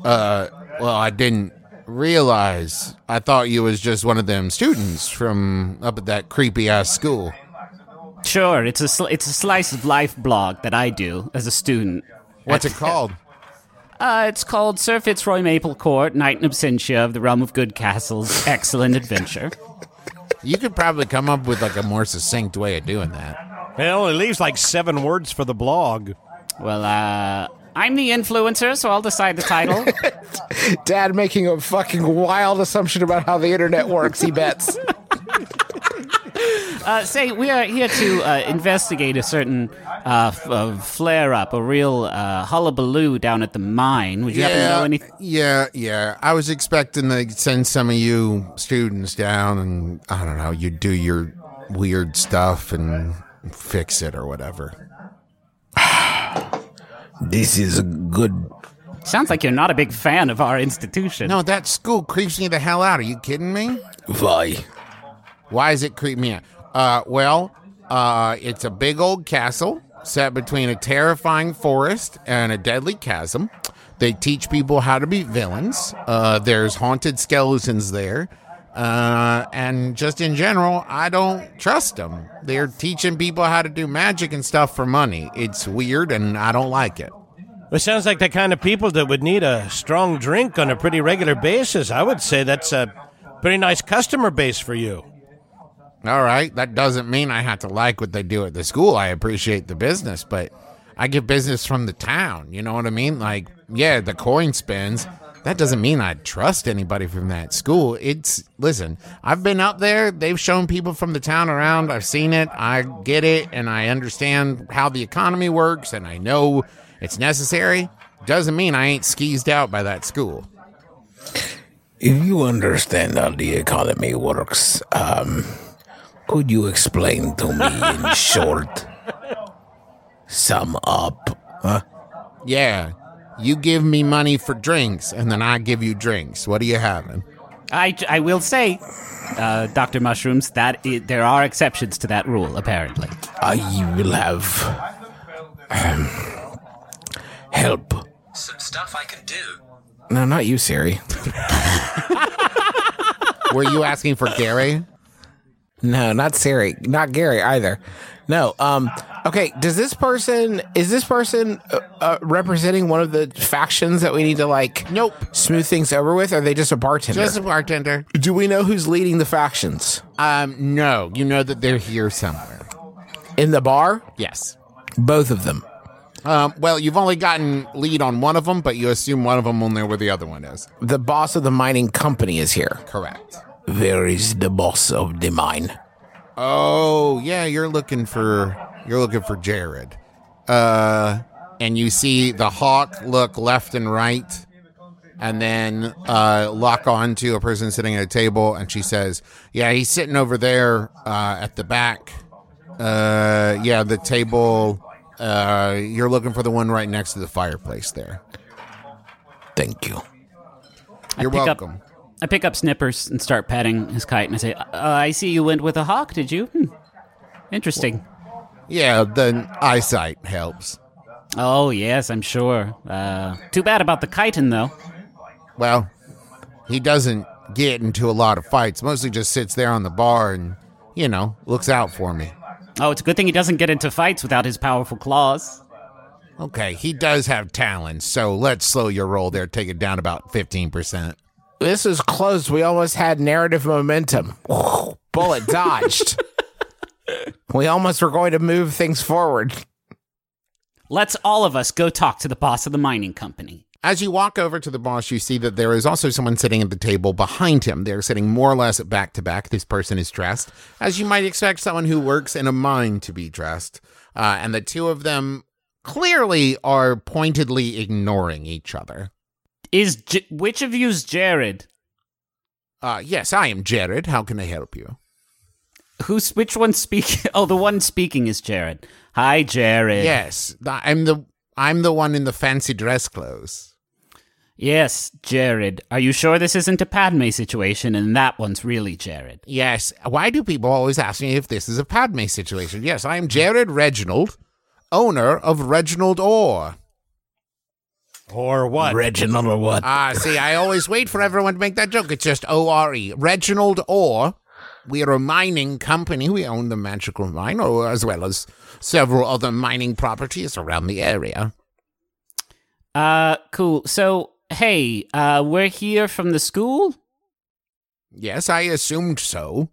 Uh, well, I didn't realize. I thought you was just one of them students from up at that creepy ass school. Sure, it's a sl- it's a slice of life blog that I do as a student. What's it called? Uh, it's called Sir Fitzroy Maplecourt, Knight in Absentia of the Realm of Good Castles, Excellent Adventure. You could probably come up with like a more succinct way of doing that. it only leaves like seven words for the blog. Well, uh, I'm the influencer, so I'll decide the title. Dad making a fucking wild assumption about how the internet works, he bets. Uh, say, we are here to uh, investigate a certain uh, f- uh, flare up, a real uh, hullabaloo down at the mine. Would you happen to know anything? yeah, yeah. I was expecting to send some of you students down, and I don't know, you do your weird stuff and fix it or whatever. This is a good. Sounds like you're not a big fan of our institution. No, that school creeps me the hell out. Are you kidding me? Why? Why does it creep me out? Uh, well, uh, it's a big old castle set between a terrifying forest and a deadly chasm. They teach people how to be villains. Uh, there's haunted skeletons there. Uh, and just in general, I don't trust them. They're teaching people how to do magic and stuff for money. It's weird and I don't like it. It sounds like the kind of people that would need a strong drink on a pretty regular basis. I would say that's a pretty nice customer base for you. All right, that doesn't mean I have to like what they do at the school. I appreciate the business, but I get business from the town. You know what I mean? Like, yeah, the coin spins. that doesn't mean I trust anybody from that school. It's listen, I've been up there. They've shown people from the town around. I've seen it. I get it, and I understand how the economy works, and I know it's necessary. Doesn't mean I ain't skeezed out by that school. If you understand how the economy works, um, could you explain to me in short? Sum up. Huh? Yeah, you give me money for drinks, and then I give you drinks. What are you having? I, I will say, uh, Dr. Mushrooms, that i there are exceptions to that rule, apparently. I will have um, help. Some stuff I can do. No, not you, Siri. Were you asking for Gary? No, not Siri. Not Gary either. No. Um. Okay. Does this person is this person uh, uh, representing one of the factions that we need to like Nope. smooth things over with? Or are they just a bartender? Just a bartender. Do we know who's leading the factions Um, no, you know that they're here somewhere. in the bar? Yes. Both of them. Um, well, you've only gotten lead on one of them, but you assume one of them will know where the other one is. The boss of the mining company is here. Correct. Where is the boss of the mine? Oh, yeah, you're looking for you're looking for Jared. Uh, and you see the hawk look left and right, and then uh, lock on to a person sitting at a table, and she says, "Yeah, he's sitting over there uh, at the back. Uh, yeah, the table. Uh, you're looking for the one right next to the fireplace there. Thank you. You're pick up- welcome." I pick up Snippers and start petting his kite, and I say, uh, I see you went with a hawk, did you? Hmm. Interesting. Yeah, the eyesight helps. Oh, yes, I'm sure. Uh, too bad about the chitin, though. Well, he doesn't get into a lot of fights. Mostly just sits there on the bar and, you know, looks out for me. Oh, it's a good thing he doesn't get into fights without his powerful claws. Okay, he does have talons, so let's slow your roll there. Take it down about 15%. This is close. We almost had narrative momentum. Bullet dodged. we almost were going to move things forward. Let's all of us go talk to the boss of the mining company. As you walk over to the boss, you see that there is also someone sitting at the table behind him. They're sitting more or less back to back. This person is dressed as you might expect someone who works in a mine to be dressed. Uh, and the two of them clearly are pointedly ignoring each other. Is J- which of you's Jared? Uh, yes, I am Jared. How can I help you? Who's which one speaking? Oh, the one speaking is Jared. Hi, Jared. Yes, I'm the I'm the one in the fancy dress clothes. Yes, Jared. Are you sure this isn't a Padme situation and that one's really Jared? Yes. Why do people always ask me if this is a Padme situation? Yes, I am Jared Reginald, owner of Reginald Ore. Or what? Reginald or what? Ah, see, I always wait for everyone to make that joke. It's just O R E. Reginald Ore. We are a mining company. We own the magical mine, or as well as several other mining properties around the area. Uh, cool. So, hey, uh, we're here from the school. Yes, I assumed so.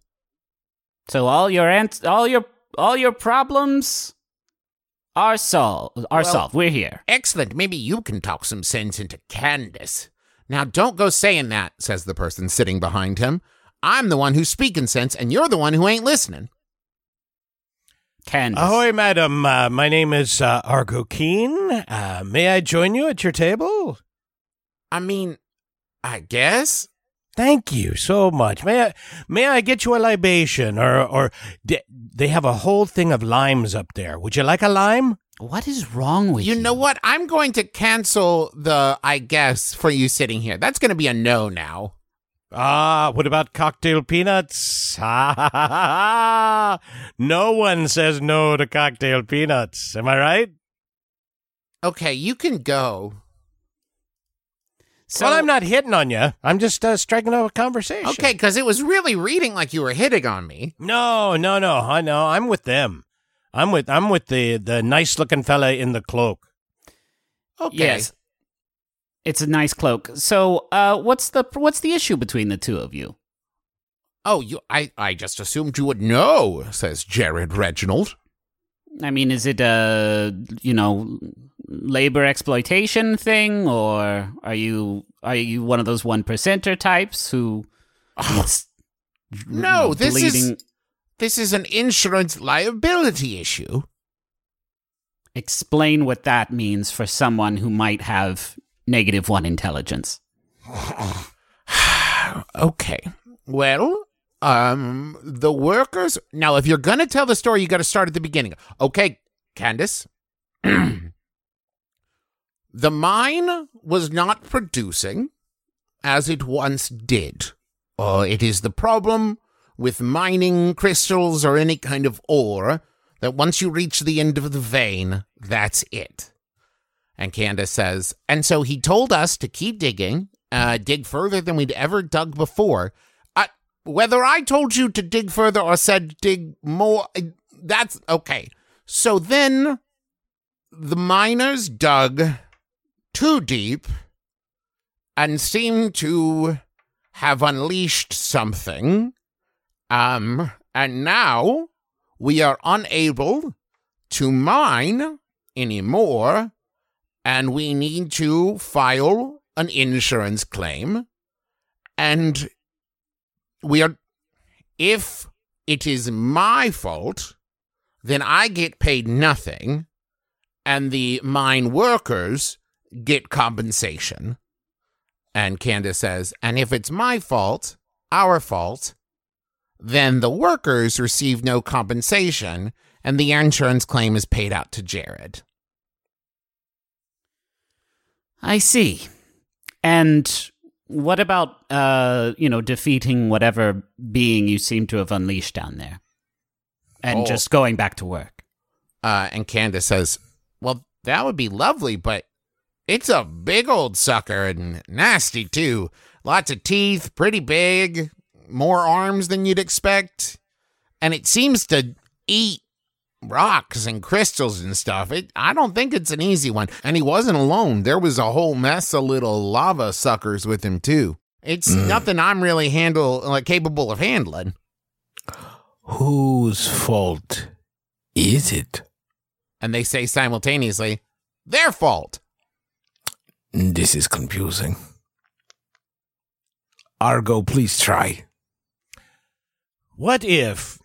So all your ans- all your all your problems are solved. Are Well- We're here. Excellent. Maybe you can talk some sense into Candace. Now, don't go saying that, says the person sitting behind him. I'm the one who's speaking sense, and you're the one who ain't listening. Candace. Ahoy, madam. Uh, my name is uh, Argo Keen. Uh, may I join you at your table? I mean, I guess. Thank you so much. May I may I get you a libation or or d- they have a whole thing of limes up there. Would you like a lime? What is wrong with you? You know what? I'm going to cancel the I guess for you sitting here. That's going to be a no now. Ah, what about cocktail peanuts? Ha ha ha ha! No one says no to cocktail peanuts. Am I right? Okay, you can go. So, well, I'm not hitting on you. I'm just uh, striking up a conversation. Okay, because it was really reading like you were hitting on me. No, no, no. I know. I'm with them. I'm with I'm with the the nice looking fella in the cloak. Okay. Yes. It's a nice cloak. So, uh, what's the what's the issue between the two of you? Oh, you I, I just assumed you would know, says Jared Reginald. I mean, is it a you know labor exploitation thing, or are you are you one of those one percenter types who? No, this is this is an insurance liability issue. Explain what that means for someone who might have negative one intelligence. Okay. Well, um, the workers. Now, if you're gonna tell the story, you got to start at the beginning. Okay, Candace. the mine was not producing as it once did. Uh, it is the problem with mining crystals or any kind of ore that once you reach the end of the vein, that's it. And Candace says, and so he told us to keep digging, uh, dig further than we'd ever dug before. Whether I told you to dig further or said dig more, that's okay. So then the miners dug too deep and seemed to have unleashed something. Um, and now we are unable to mine anymore and we need to file an insurance claim. And we are, if it is my fault, then I get paid nothing, and the mine workers get compensation. And Candace says, and if it's my fault, our fault, then the workers receive no compensation, and the insurance claim is paid out to Jared. I see. And what about uh, you know, defeating whatever being you seem to have unleashed down there? And Oh. just going back to work. Uh, and Candace says, Well, that would be lovely, but it's a big old sucker and nasty too. Lots of teeth, pretty big, more arms than you'd expect. And it seems to eat rocks and crystals and stuff. It, I don't think it's an easy one. And he wasn't alone. There was a whole mess of little lava suckers with him too. It's mm. nothing I'm really handle like capable of handling. Whose fault is it? And they say simultaneously, their fault. This is confusing. Argo, please try. What if?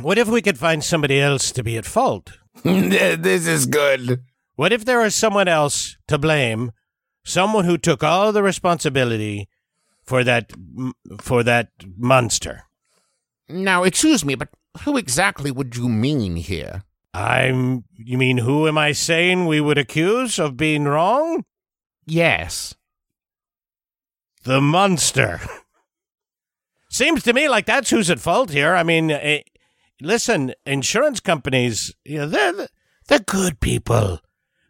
What if we could find somebody else to be at fault? this is good. What if there is someone else to blame? Someone who took all the responsibility for that for that monster. Now, excuse me, but who exactly would you mean here? I'm you mean who am I saying we would accuse of being wrong? Yes. The monster. Seems to me like that's who's at fault here. I mean, eh, listen, insurance companies, you know, they're they're good people.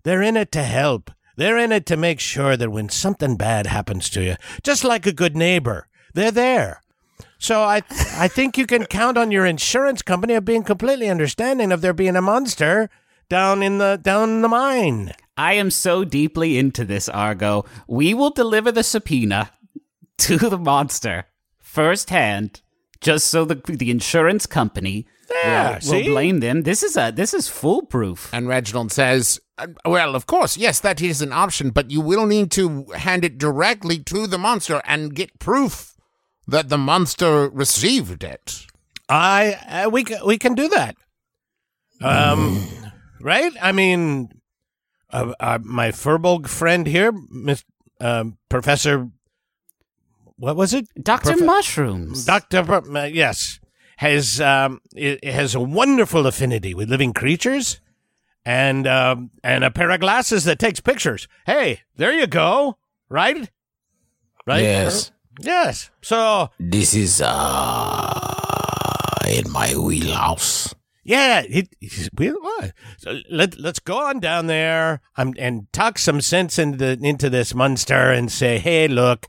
They're in it to help. They're in it to make sure that when something bad happens to you, just like a good neighbor, they're there. So I I think you can count on your insurance company of being completely understanding of there being a monster down in the down the mine. I am so deeply into this, Argo. We will deliver the subpoena to the monster firsthand, just so the the insurance company Yeah, will, will see? blame them. This is a this is foolproof. And Reginald says, "Uh, Well, of course, yes, that is an option, but you will need to hand it directly to the monster and get proof that the monster received it. I uh, we ca- we can do that. Um, right? I mean, uh, uh, my Fearbolg friend here, Miss um Professor. What was it? Doctor Profe- Mushrooms. Doctor. Uh, yes, has um has a wonderful affinity with living creatures, and um and a pair of glasses that takes pictures. Hey, there you go. Right. Right. Yes. Yes. So This is uh in my wheelhouse. Yeah, it. So let let's go on down there um, and talk some sense into into this monster and say, hey, look,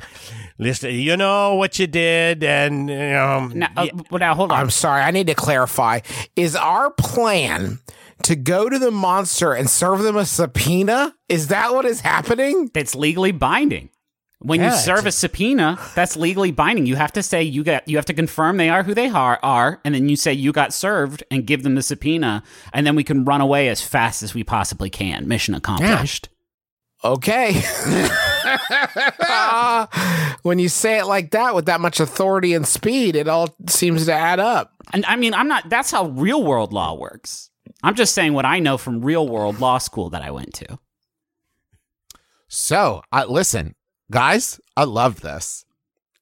listen, you know what you did, and you know, now, uh, well, now hold on. I'm sorry, I need to clarify. Is our plan to go to the monster and serve them a subpoena? Is that what is happening? It's legally binding. When you Yeah, serve a subpoena, that's legally binding. You have to say you got you have to confirm they are who they are, are, and then you say you got served and give them the subpoena, and then we can run away as fast as we possibly can. Mission accomplished. Okay. Uh, when you say it like that with that much authority and speed, it all seems to add up. And I mean, I'm not. That's how real world law works. I'm just saying what I know from real world law school that I went to. So, uh, listen, guys, I love this.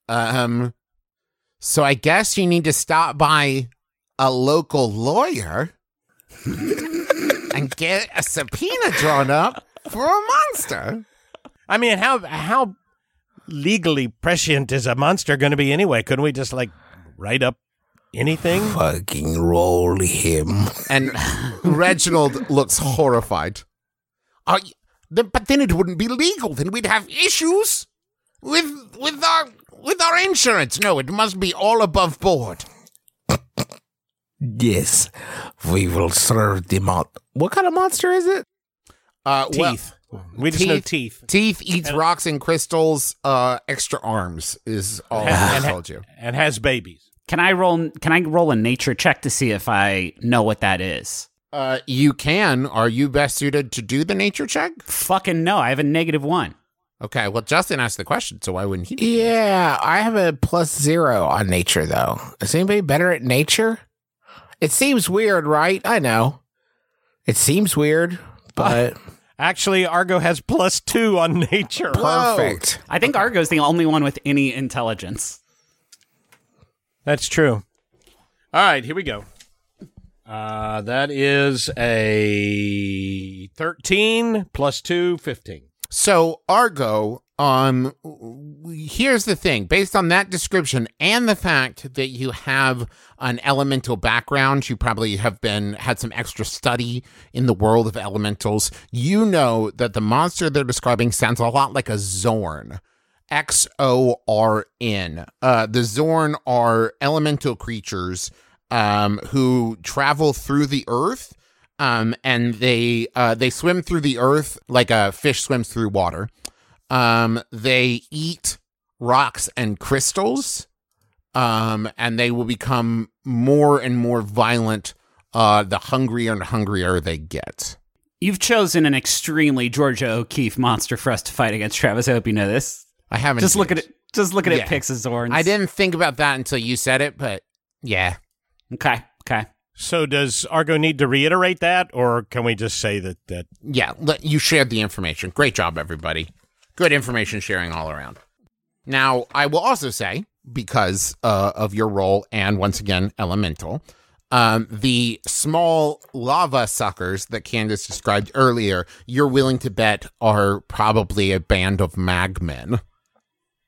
Um, so I guess you need to stop by a local lawyer and get a subpoena drawn up for a monster. I mean, how how legally prescient is a monster going to be anyway? Couldn't we just like write up anything? Fucking roll him. And Reginald looks horrified. Are y- then, but then it wouldn't be legal. Then we'd have issues with with our with our insurance. No, it must be all above board. Yes, we will serve the mon. What kind of monster is it? Uh, well- Teeth. we just know teeth. Teeth eats rocks and crystals. Uh, extra arms is all I And- told you. and has babies. Can I roll? Can I roll a nature check to see if I know what that is? Uh, you can. Are you best suited to do the nature check? Fucking no. I have a negative one. Okay. Well, Justin asked the question, so why wouldn't he? Yeah, I have a plus zero on nature, though. Is anybody better at nature? It seems weird, right? I know. It seems weird, but Actually, Argo has plus two on nature. perfect. I think Argo's the only one with any intelligence. That's true. All right, here we go. Uh, that is a 13 plus 2, 15. So Argo, um, here's the thing. Based on that description and the fact that you have an elemental background, you probably have been had some extra study in the world of elementals. You know that the monster they're describing sounds a lot like a Xorn. X O R N. Uh, the Xorn are elemental creatures um, who travel through the earth, um, and they uh, they swim through the earth like a fish swims through water. Um, they eat rocks and crystals, um, and they will become more and more violent uh, the hungrier and hungrier they get. You've chosen an extremely Georgia O'Keeffe monster for us to fight against, Travis. I hope you know this. I haven't Just look at it. Just look at Yeah. it. Picks his. I didn't think about that until you said it, but yeah. Okay. Okay. So does Argo need to reiterate that, or can we just say that that Yeah, you shared the information. Great job, everybody. Good information sharing all around. Now, I will also say, because uh, of your role and once again, elemental, um, the small lava suckers that Candace described earlier, you're willing to bet are probably a band of magmin.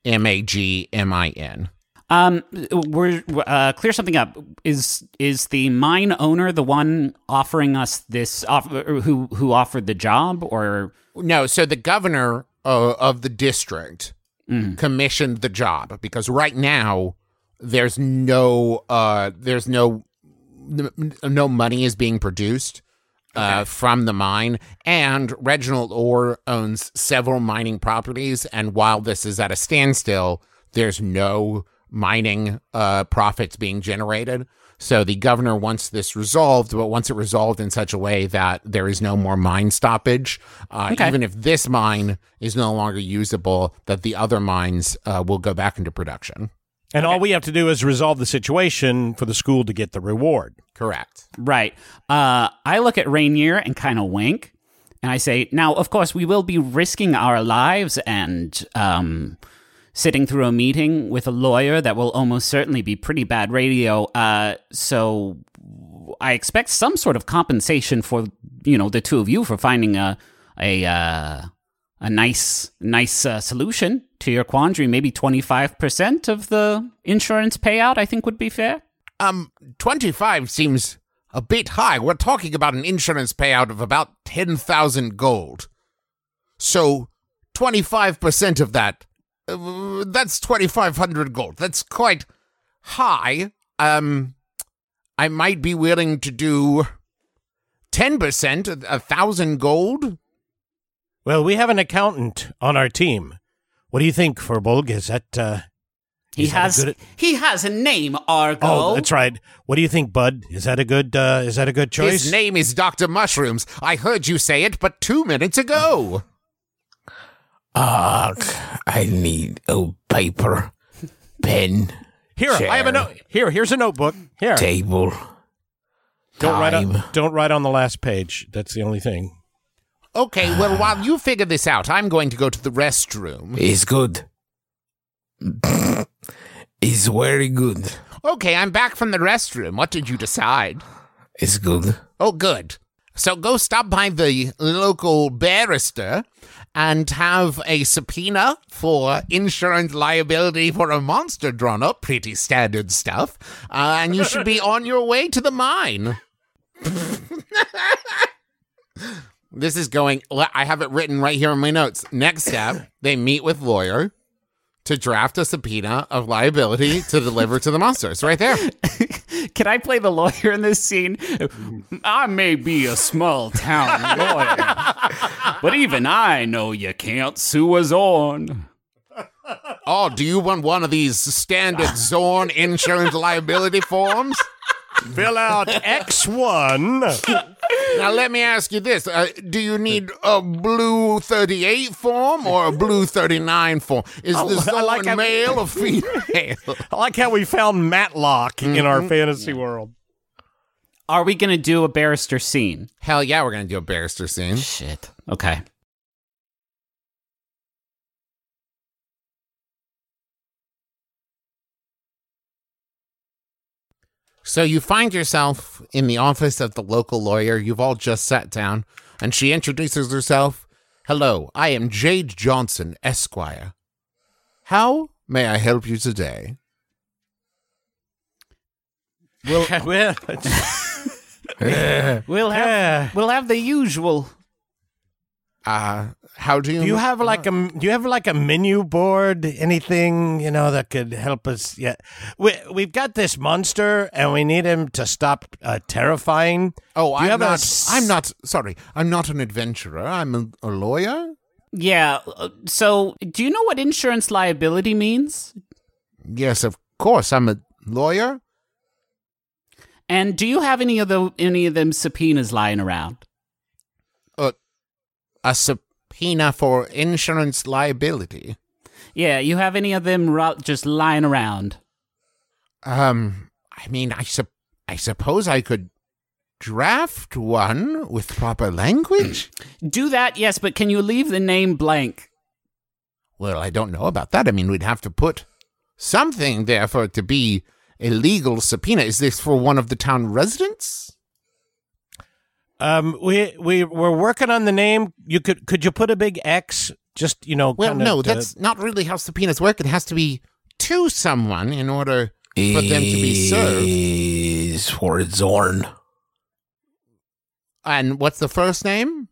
M A G M I N. Um, we're uh, clear something up. Is is the mine owner the one offering us this? offer? who who offered the job? Or No, so the governor uh, of the district commissioned the job because right now there's no uh there's no no money is being produced uh, from the mine, and Reginald Ore owns several mining properties. And while this is at a standstill, there's no mining uh, profits being generated. So the governor wants this resolved, but wants it resolved in such a way that there is no more mine stoppage. Uh, Okay. Even if this mine is no longer usable, that the other mines uh, will go back into production. and all we have to do is resolve the situation for the school to get the reward. Correct. right? Uh, I look at Rainier and kind of wink, and I say, "Now, of course, we will be risking our lives and um, sitting through a meeting with a lawyer that will almost certainly be pretty bad radio. Uh, so I expect some sort of compensation for you know the two of you for finding a a uh, a nice nice uh, solution to your quandary. Maybe twenty five percent of the insurance payout, I think, would be fair. Um, 25 seems a bit high. We're talking about an insurance payout of about 10,000 gold. So, 25% of that, uh, that's 2,500 gold. That's quite high. Um, I might be willing to do 10%, a, a thousand gold. Well, we have an accountant on our team. What do you think, Fearbolg? Is that uh, He Is that has good- he has a name, Argo. Oh, that's right. What do you think, Bud? Is that a good uh, is that a good choice? His name is Dr. Mushrooms. I heard you say it but two minutes ago. Ah, I need a paper, pen, Here, I have a note. Here, here's a notebook. Here. table. Don't write on don't write on the last page. That's the only thing. Okay, well, while you figure this out, I'm going to go to the restroom. Is good. is very good. Okay, I'm back from the restroom. What did you decide? It's good. Oh, good. So go stop by the local barrister and have a subpoena for insurance liability for a monster drawn up. Pretty standard stuff. Uh, and you should be on your way to the mine. this is going, I have it written right here in my notes. Next step, they meet with lawyer to draft a subpoena of liability to deliver to the monsters. Right there. Can I play the lawyer in this scene? I may be a small town lawyer, but even I know you can't sue us on. Oh, do you want one of these standard Xorn insurance liability forms? Fill out X1. Now, let me ask you this. Uh, do you need a blue 38 form or a blue 39 form? Is this I like how- male or female? I like how we found Matlock in Mm-hmm. our fantasy world. Are we going to do a barrister scene? Hell yeah, we're going to do a barrister scene. Shit. Okay. So you find yourself in the office of the local lawyer. You've all just sat down, and she introduces herself. Hello, I am Jade Johnson, Esquire. How may I help you today? well, We'll have we'll have the usual. Uh, how do you? do you have like a do you have like a menu board? Anything you know that could help us? Yeah, we we've got this monster, and we need him to stop uh, terrifying. Oh, I'm have a not. s- I'm not. Sorry, I'm not an adventurer. I'm a, a lawyer. Yeah. uh, So, do you know what insurance liability means? Yes, of course. I'm a lawyer. And do you have any of the any of them subpoenas lying around? A subpoena for insurance liability. Yeah, you have any of them ro- just lying around? Um, I mean, I sup- I suppose I could draft one with proper language. Do that, yes, but can you leave the name blank? well, I don't know about that. I mean, we'd have to put something there for it to be a legal subpoena. Is this for one of the town residents? Um, we we we're working on the name. You could could you put a big X? Just you know, Well, no, to- that's not really how subpoenas work. It has to be to someone in order for them to be served. Is for Xorn. And what's the first name?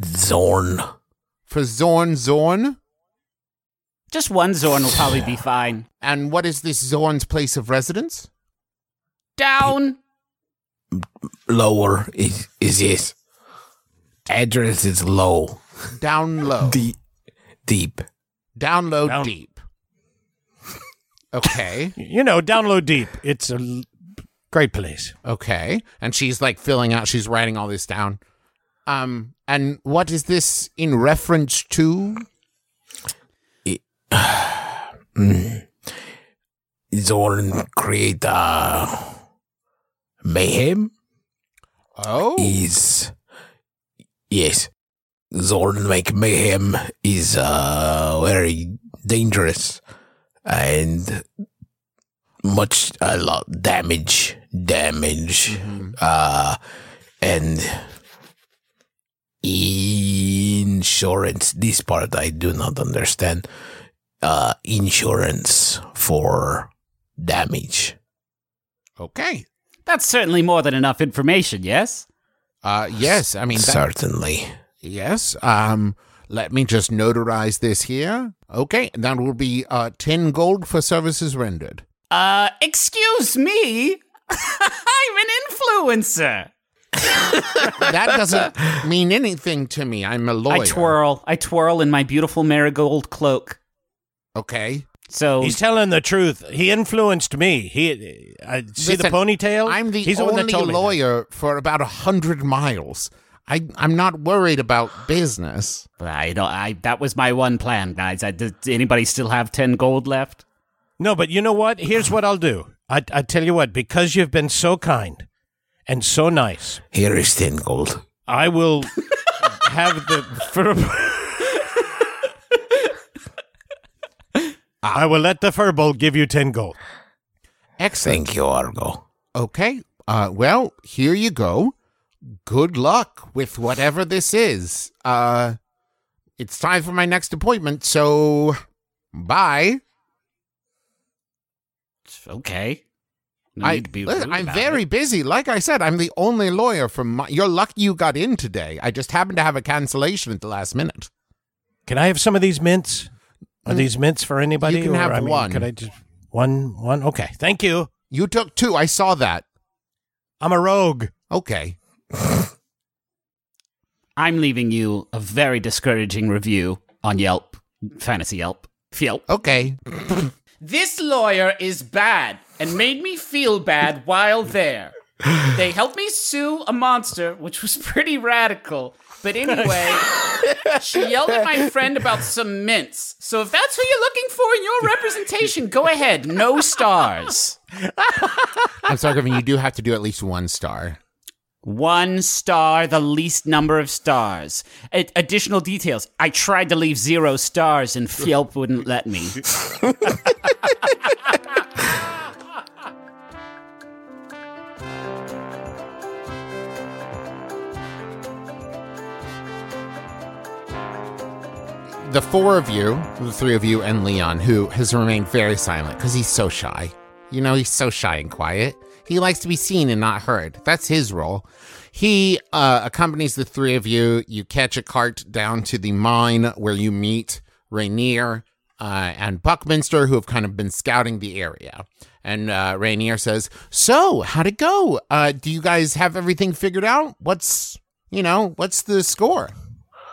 Xorn. For Xorn Xorn? Just one Xorn will probably be fine. And what is this Xorn's place of residence? Down. Lower is is yes. Address is low. Down low. Deep. Deep. Down low, Down- deep. Okay. you know, download deep. It's a l- great place. Okay. And she's like filling out, she's writing all this down. Um, and what is this in reference to? it Xorn create uh mayhem Oh. is yes. Xorn make mayhem is uh very dangerous and much a lot damage damage uh and insurance this part I do not understand uh insurance for damage Okay. That's certainly more than enough information, yes? Uh, yes. I mean, that, certainly yes. Um, let me just notarize this here. Okay. That will be uh, 10 gold for services rendered. Uh, excuse me? I'm an influencer. that doesn't mean anything to me. I'm a lawyer. I twirl. I twirl in my beautiful marigold cloak. Okay. So He's telling the truth. He influenced me. He, I see the ponytail. I'm the He's the one that only told me that. lawyer for about a hundred miles. I I'm not worried about business. I don't. I that was my one plan, guys. I, does anybody still have ten gold left? No, but you know what? Here's what I'll do. I, I tell you what, because you've been so kind and so nice, Here is 10 gold. I will have the. Fur- I will let the furball give you 10 gold. Excellent. Thank you, Argo. Okay. Uh, well, here you go. Good luck with whatever this is. Uh, it's time for my next appointment, so bye. It's Okay. No I, need to be listen, I'm very it. busy. Like I said, I'm the only lawyer from my. You're lucky you got in today. I just happened to have a cancellation at the last minute. Can I have some of these mints? Are hmm? these mints for anybody? You can or, have I mean, one. Could I just one? One? Okay. Thank you. You took two. I saw that. I'm a rogue. Okay. I'm leaving you a very discouraging review on Yelp, Fantasy Yelp, Yelp. Okay. This lawyer is bad and made me feel bad while there. They helped me sue a monster, which was pretty radical. But anyway, she yelled at my friend about some mints. So if that's who you're looking for in your representation, go ahead. No stars. I'm sorry, Griffin. You do have to do at least one star. One star, the least number of stars. A- additional details. I tried to leave zero stars and Yelp wouldn't let me. The four of you, the three of you, and Leon, who has remained very silent because he's so shy. You know, he's so shy and quiet. He likes to be seen and not heard. That's his role. He uh, accompanies the three of you. You catch a cart down to the mine where you meet Rainier uh, and Buckminster, who have kind of been scouting the area. And uh, Rainier says, So, how'd it go? Uh, do you guys have everything figured out? What's, you know, what's the score?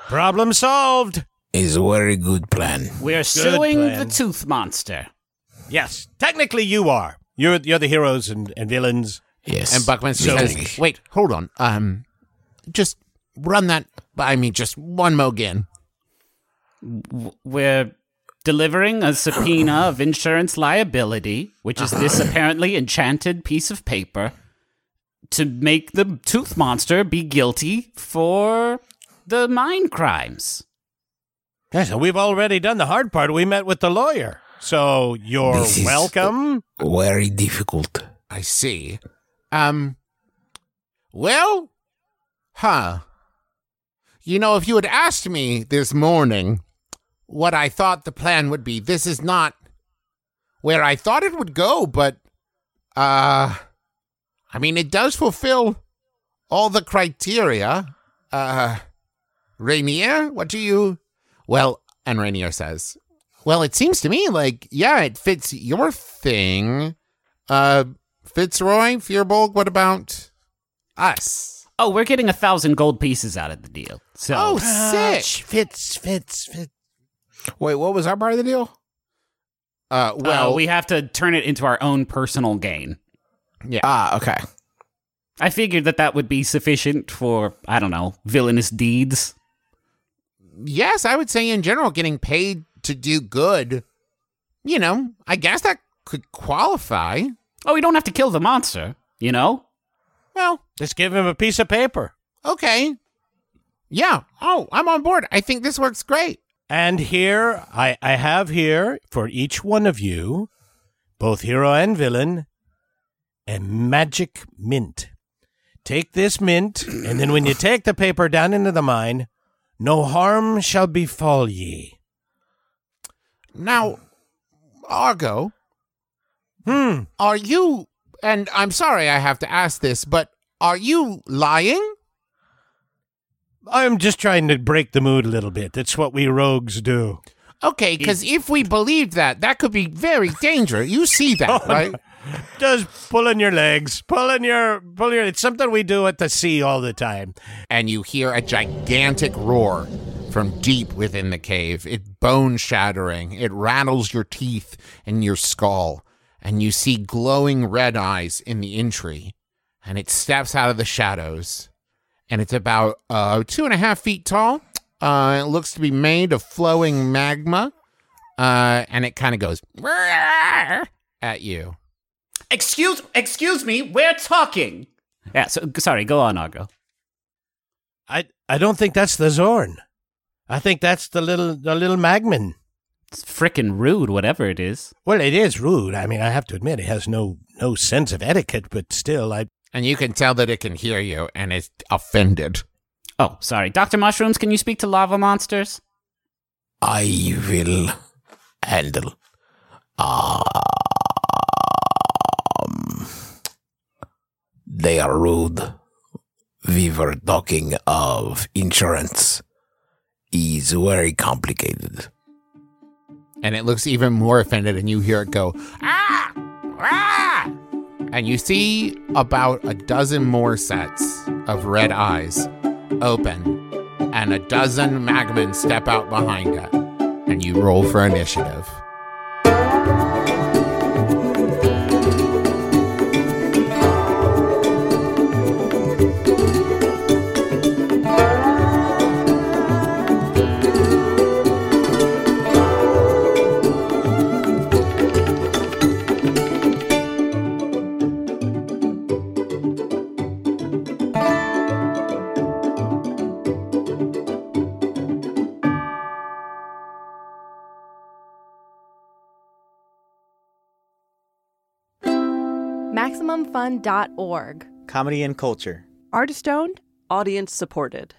Problem solved. Is a very good plan. We're suing plan. the tooth monster. Yes, technically you are. You're you're the heroes and, and villains. Yes. And Buckminster So- says, "Wait, hold on. Um, just run that by me just one mo again." We're delivering a subpoena of insurance liability, which is this apparently enchanted piece of paper, to make the tooth monster be guilty for the mine crimes. Yeah, so we've already done the hard part. We met with the lawyer. So you're This is- welcome. Very difficult. I see. Um, well, huh? You know, if you had asked me this morning what I thought the plan would be, this is not where I thought it would go, but, uh, I mean, it does fulfill all the criteria. Uh, Rainier, what do you. Well, and Rainier says, well, it seems to me like, yeah, it fits your thing. Uh, Fitzroy, Fearbolg, what about us? Oh, we're getting a thousand gold pieces out of the deal. So Oh, sick. Fits, fits, fits. Wait, what was our part of the deal? Uh, well, well, we have to turn it into our own personal gain. Yeah. Ah, okay. I figured that that would be sufficient for I don't know villainous deeds. Yes, I would say in general, getting paid to do good, you know, I guess that could qualify. Oh, we don't have to kill the monster, you know. Well, Just give him a piece of paper. okay. Yeah. Oh, I'm on board. I think this works great. And here, I, I have here for each one of you, both hero and villain, a magic mint. Take this mint, and then when you take the paper down into the mine, no harm shall befall ye. Now, Argo, Hmm. are you, and I'm sorry I have to ask this, but are you lying? I'm just trying to break the mood a little bit. That's what we rogues do. Okay, because if we believed that, that could be very dangerous. You see that, right? Just pulling your legs, pulling your, pulling your. It's something we do at the sea all the time. and you hear a gigantic roar from deep within the cave. It bone shattering. It rattles your teeth and your skull, and you see glowing red eyes in the entry. And it steps out of the shadows, and it's about uh, two and a half feet tall. Uh, it looks to be made of flowing magma, uh, and it kind of goes at you. Excuse, excuse me, we're talking. Yeah. So sorry. Go on, Argo. I, I don't think that's the Xorn. I think that's the little, the little magmin. It's frickin' rude, whatever it is. Well, it is rude. I mean, I have to admit, it has no, no sense of etiquette. But still, I, And you can tell that it can hear you, and it's offended. Oh, sorry, Doctor Mushrooms. Can you speak to lava monsters? I will handle. Um, they are rude. We were talking of insurance. Is very complicated. and it looks even more offended and you hear it go ah ah and you see about a dozen more sets of red eyes open and a dozen magmen step out behind it and you roll for initiative MaximumFun.org. Comedy and culture. Artist owned, audience supported.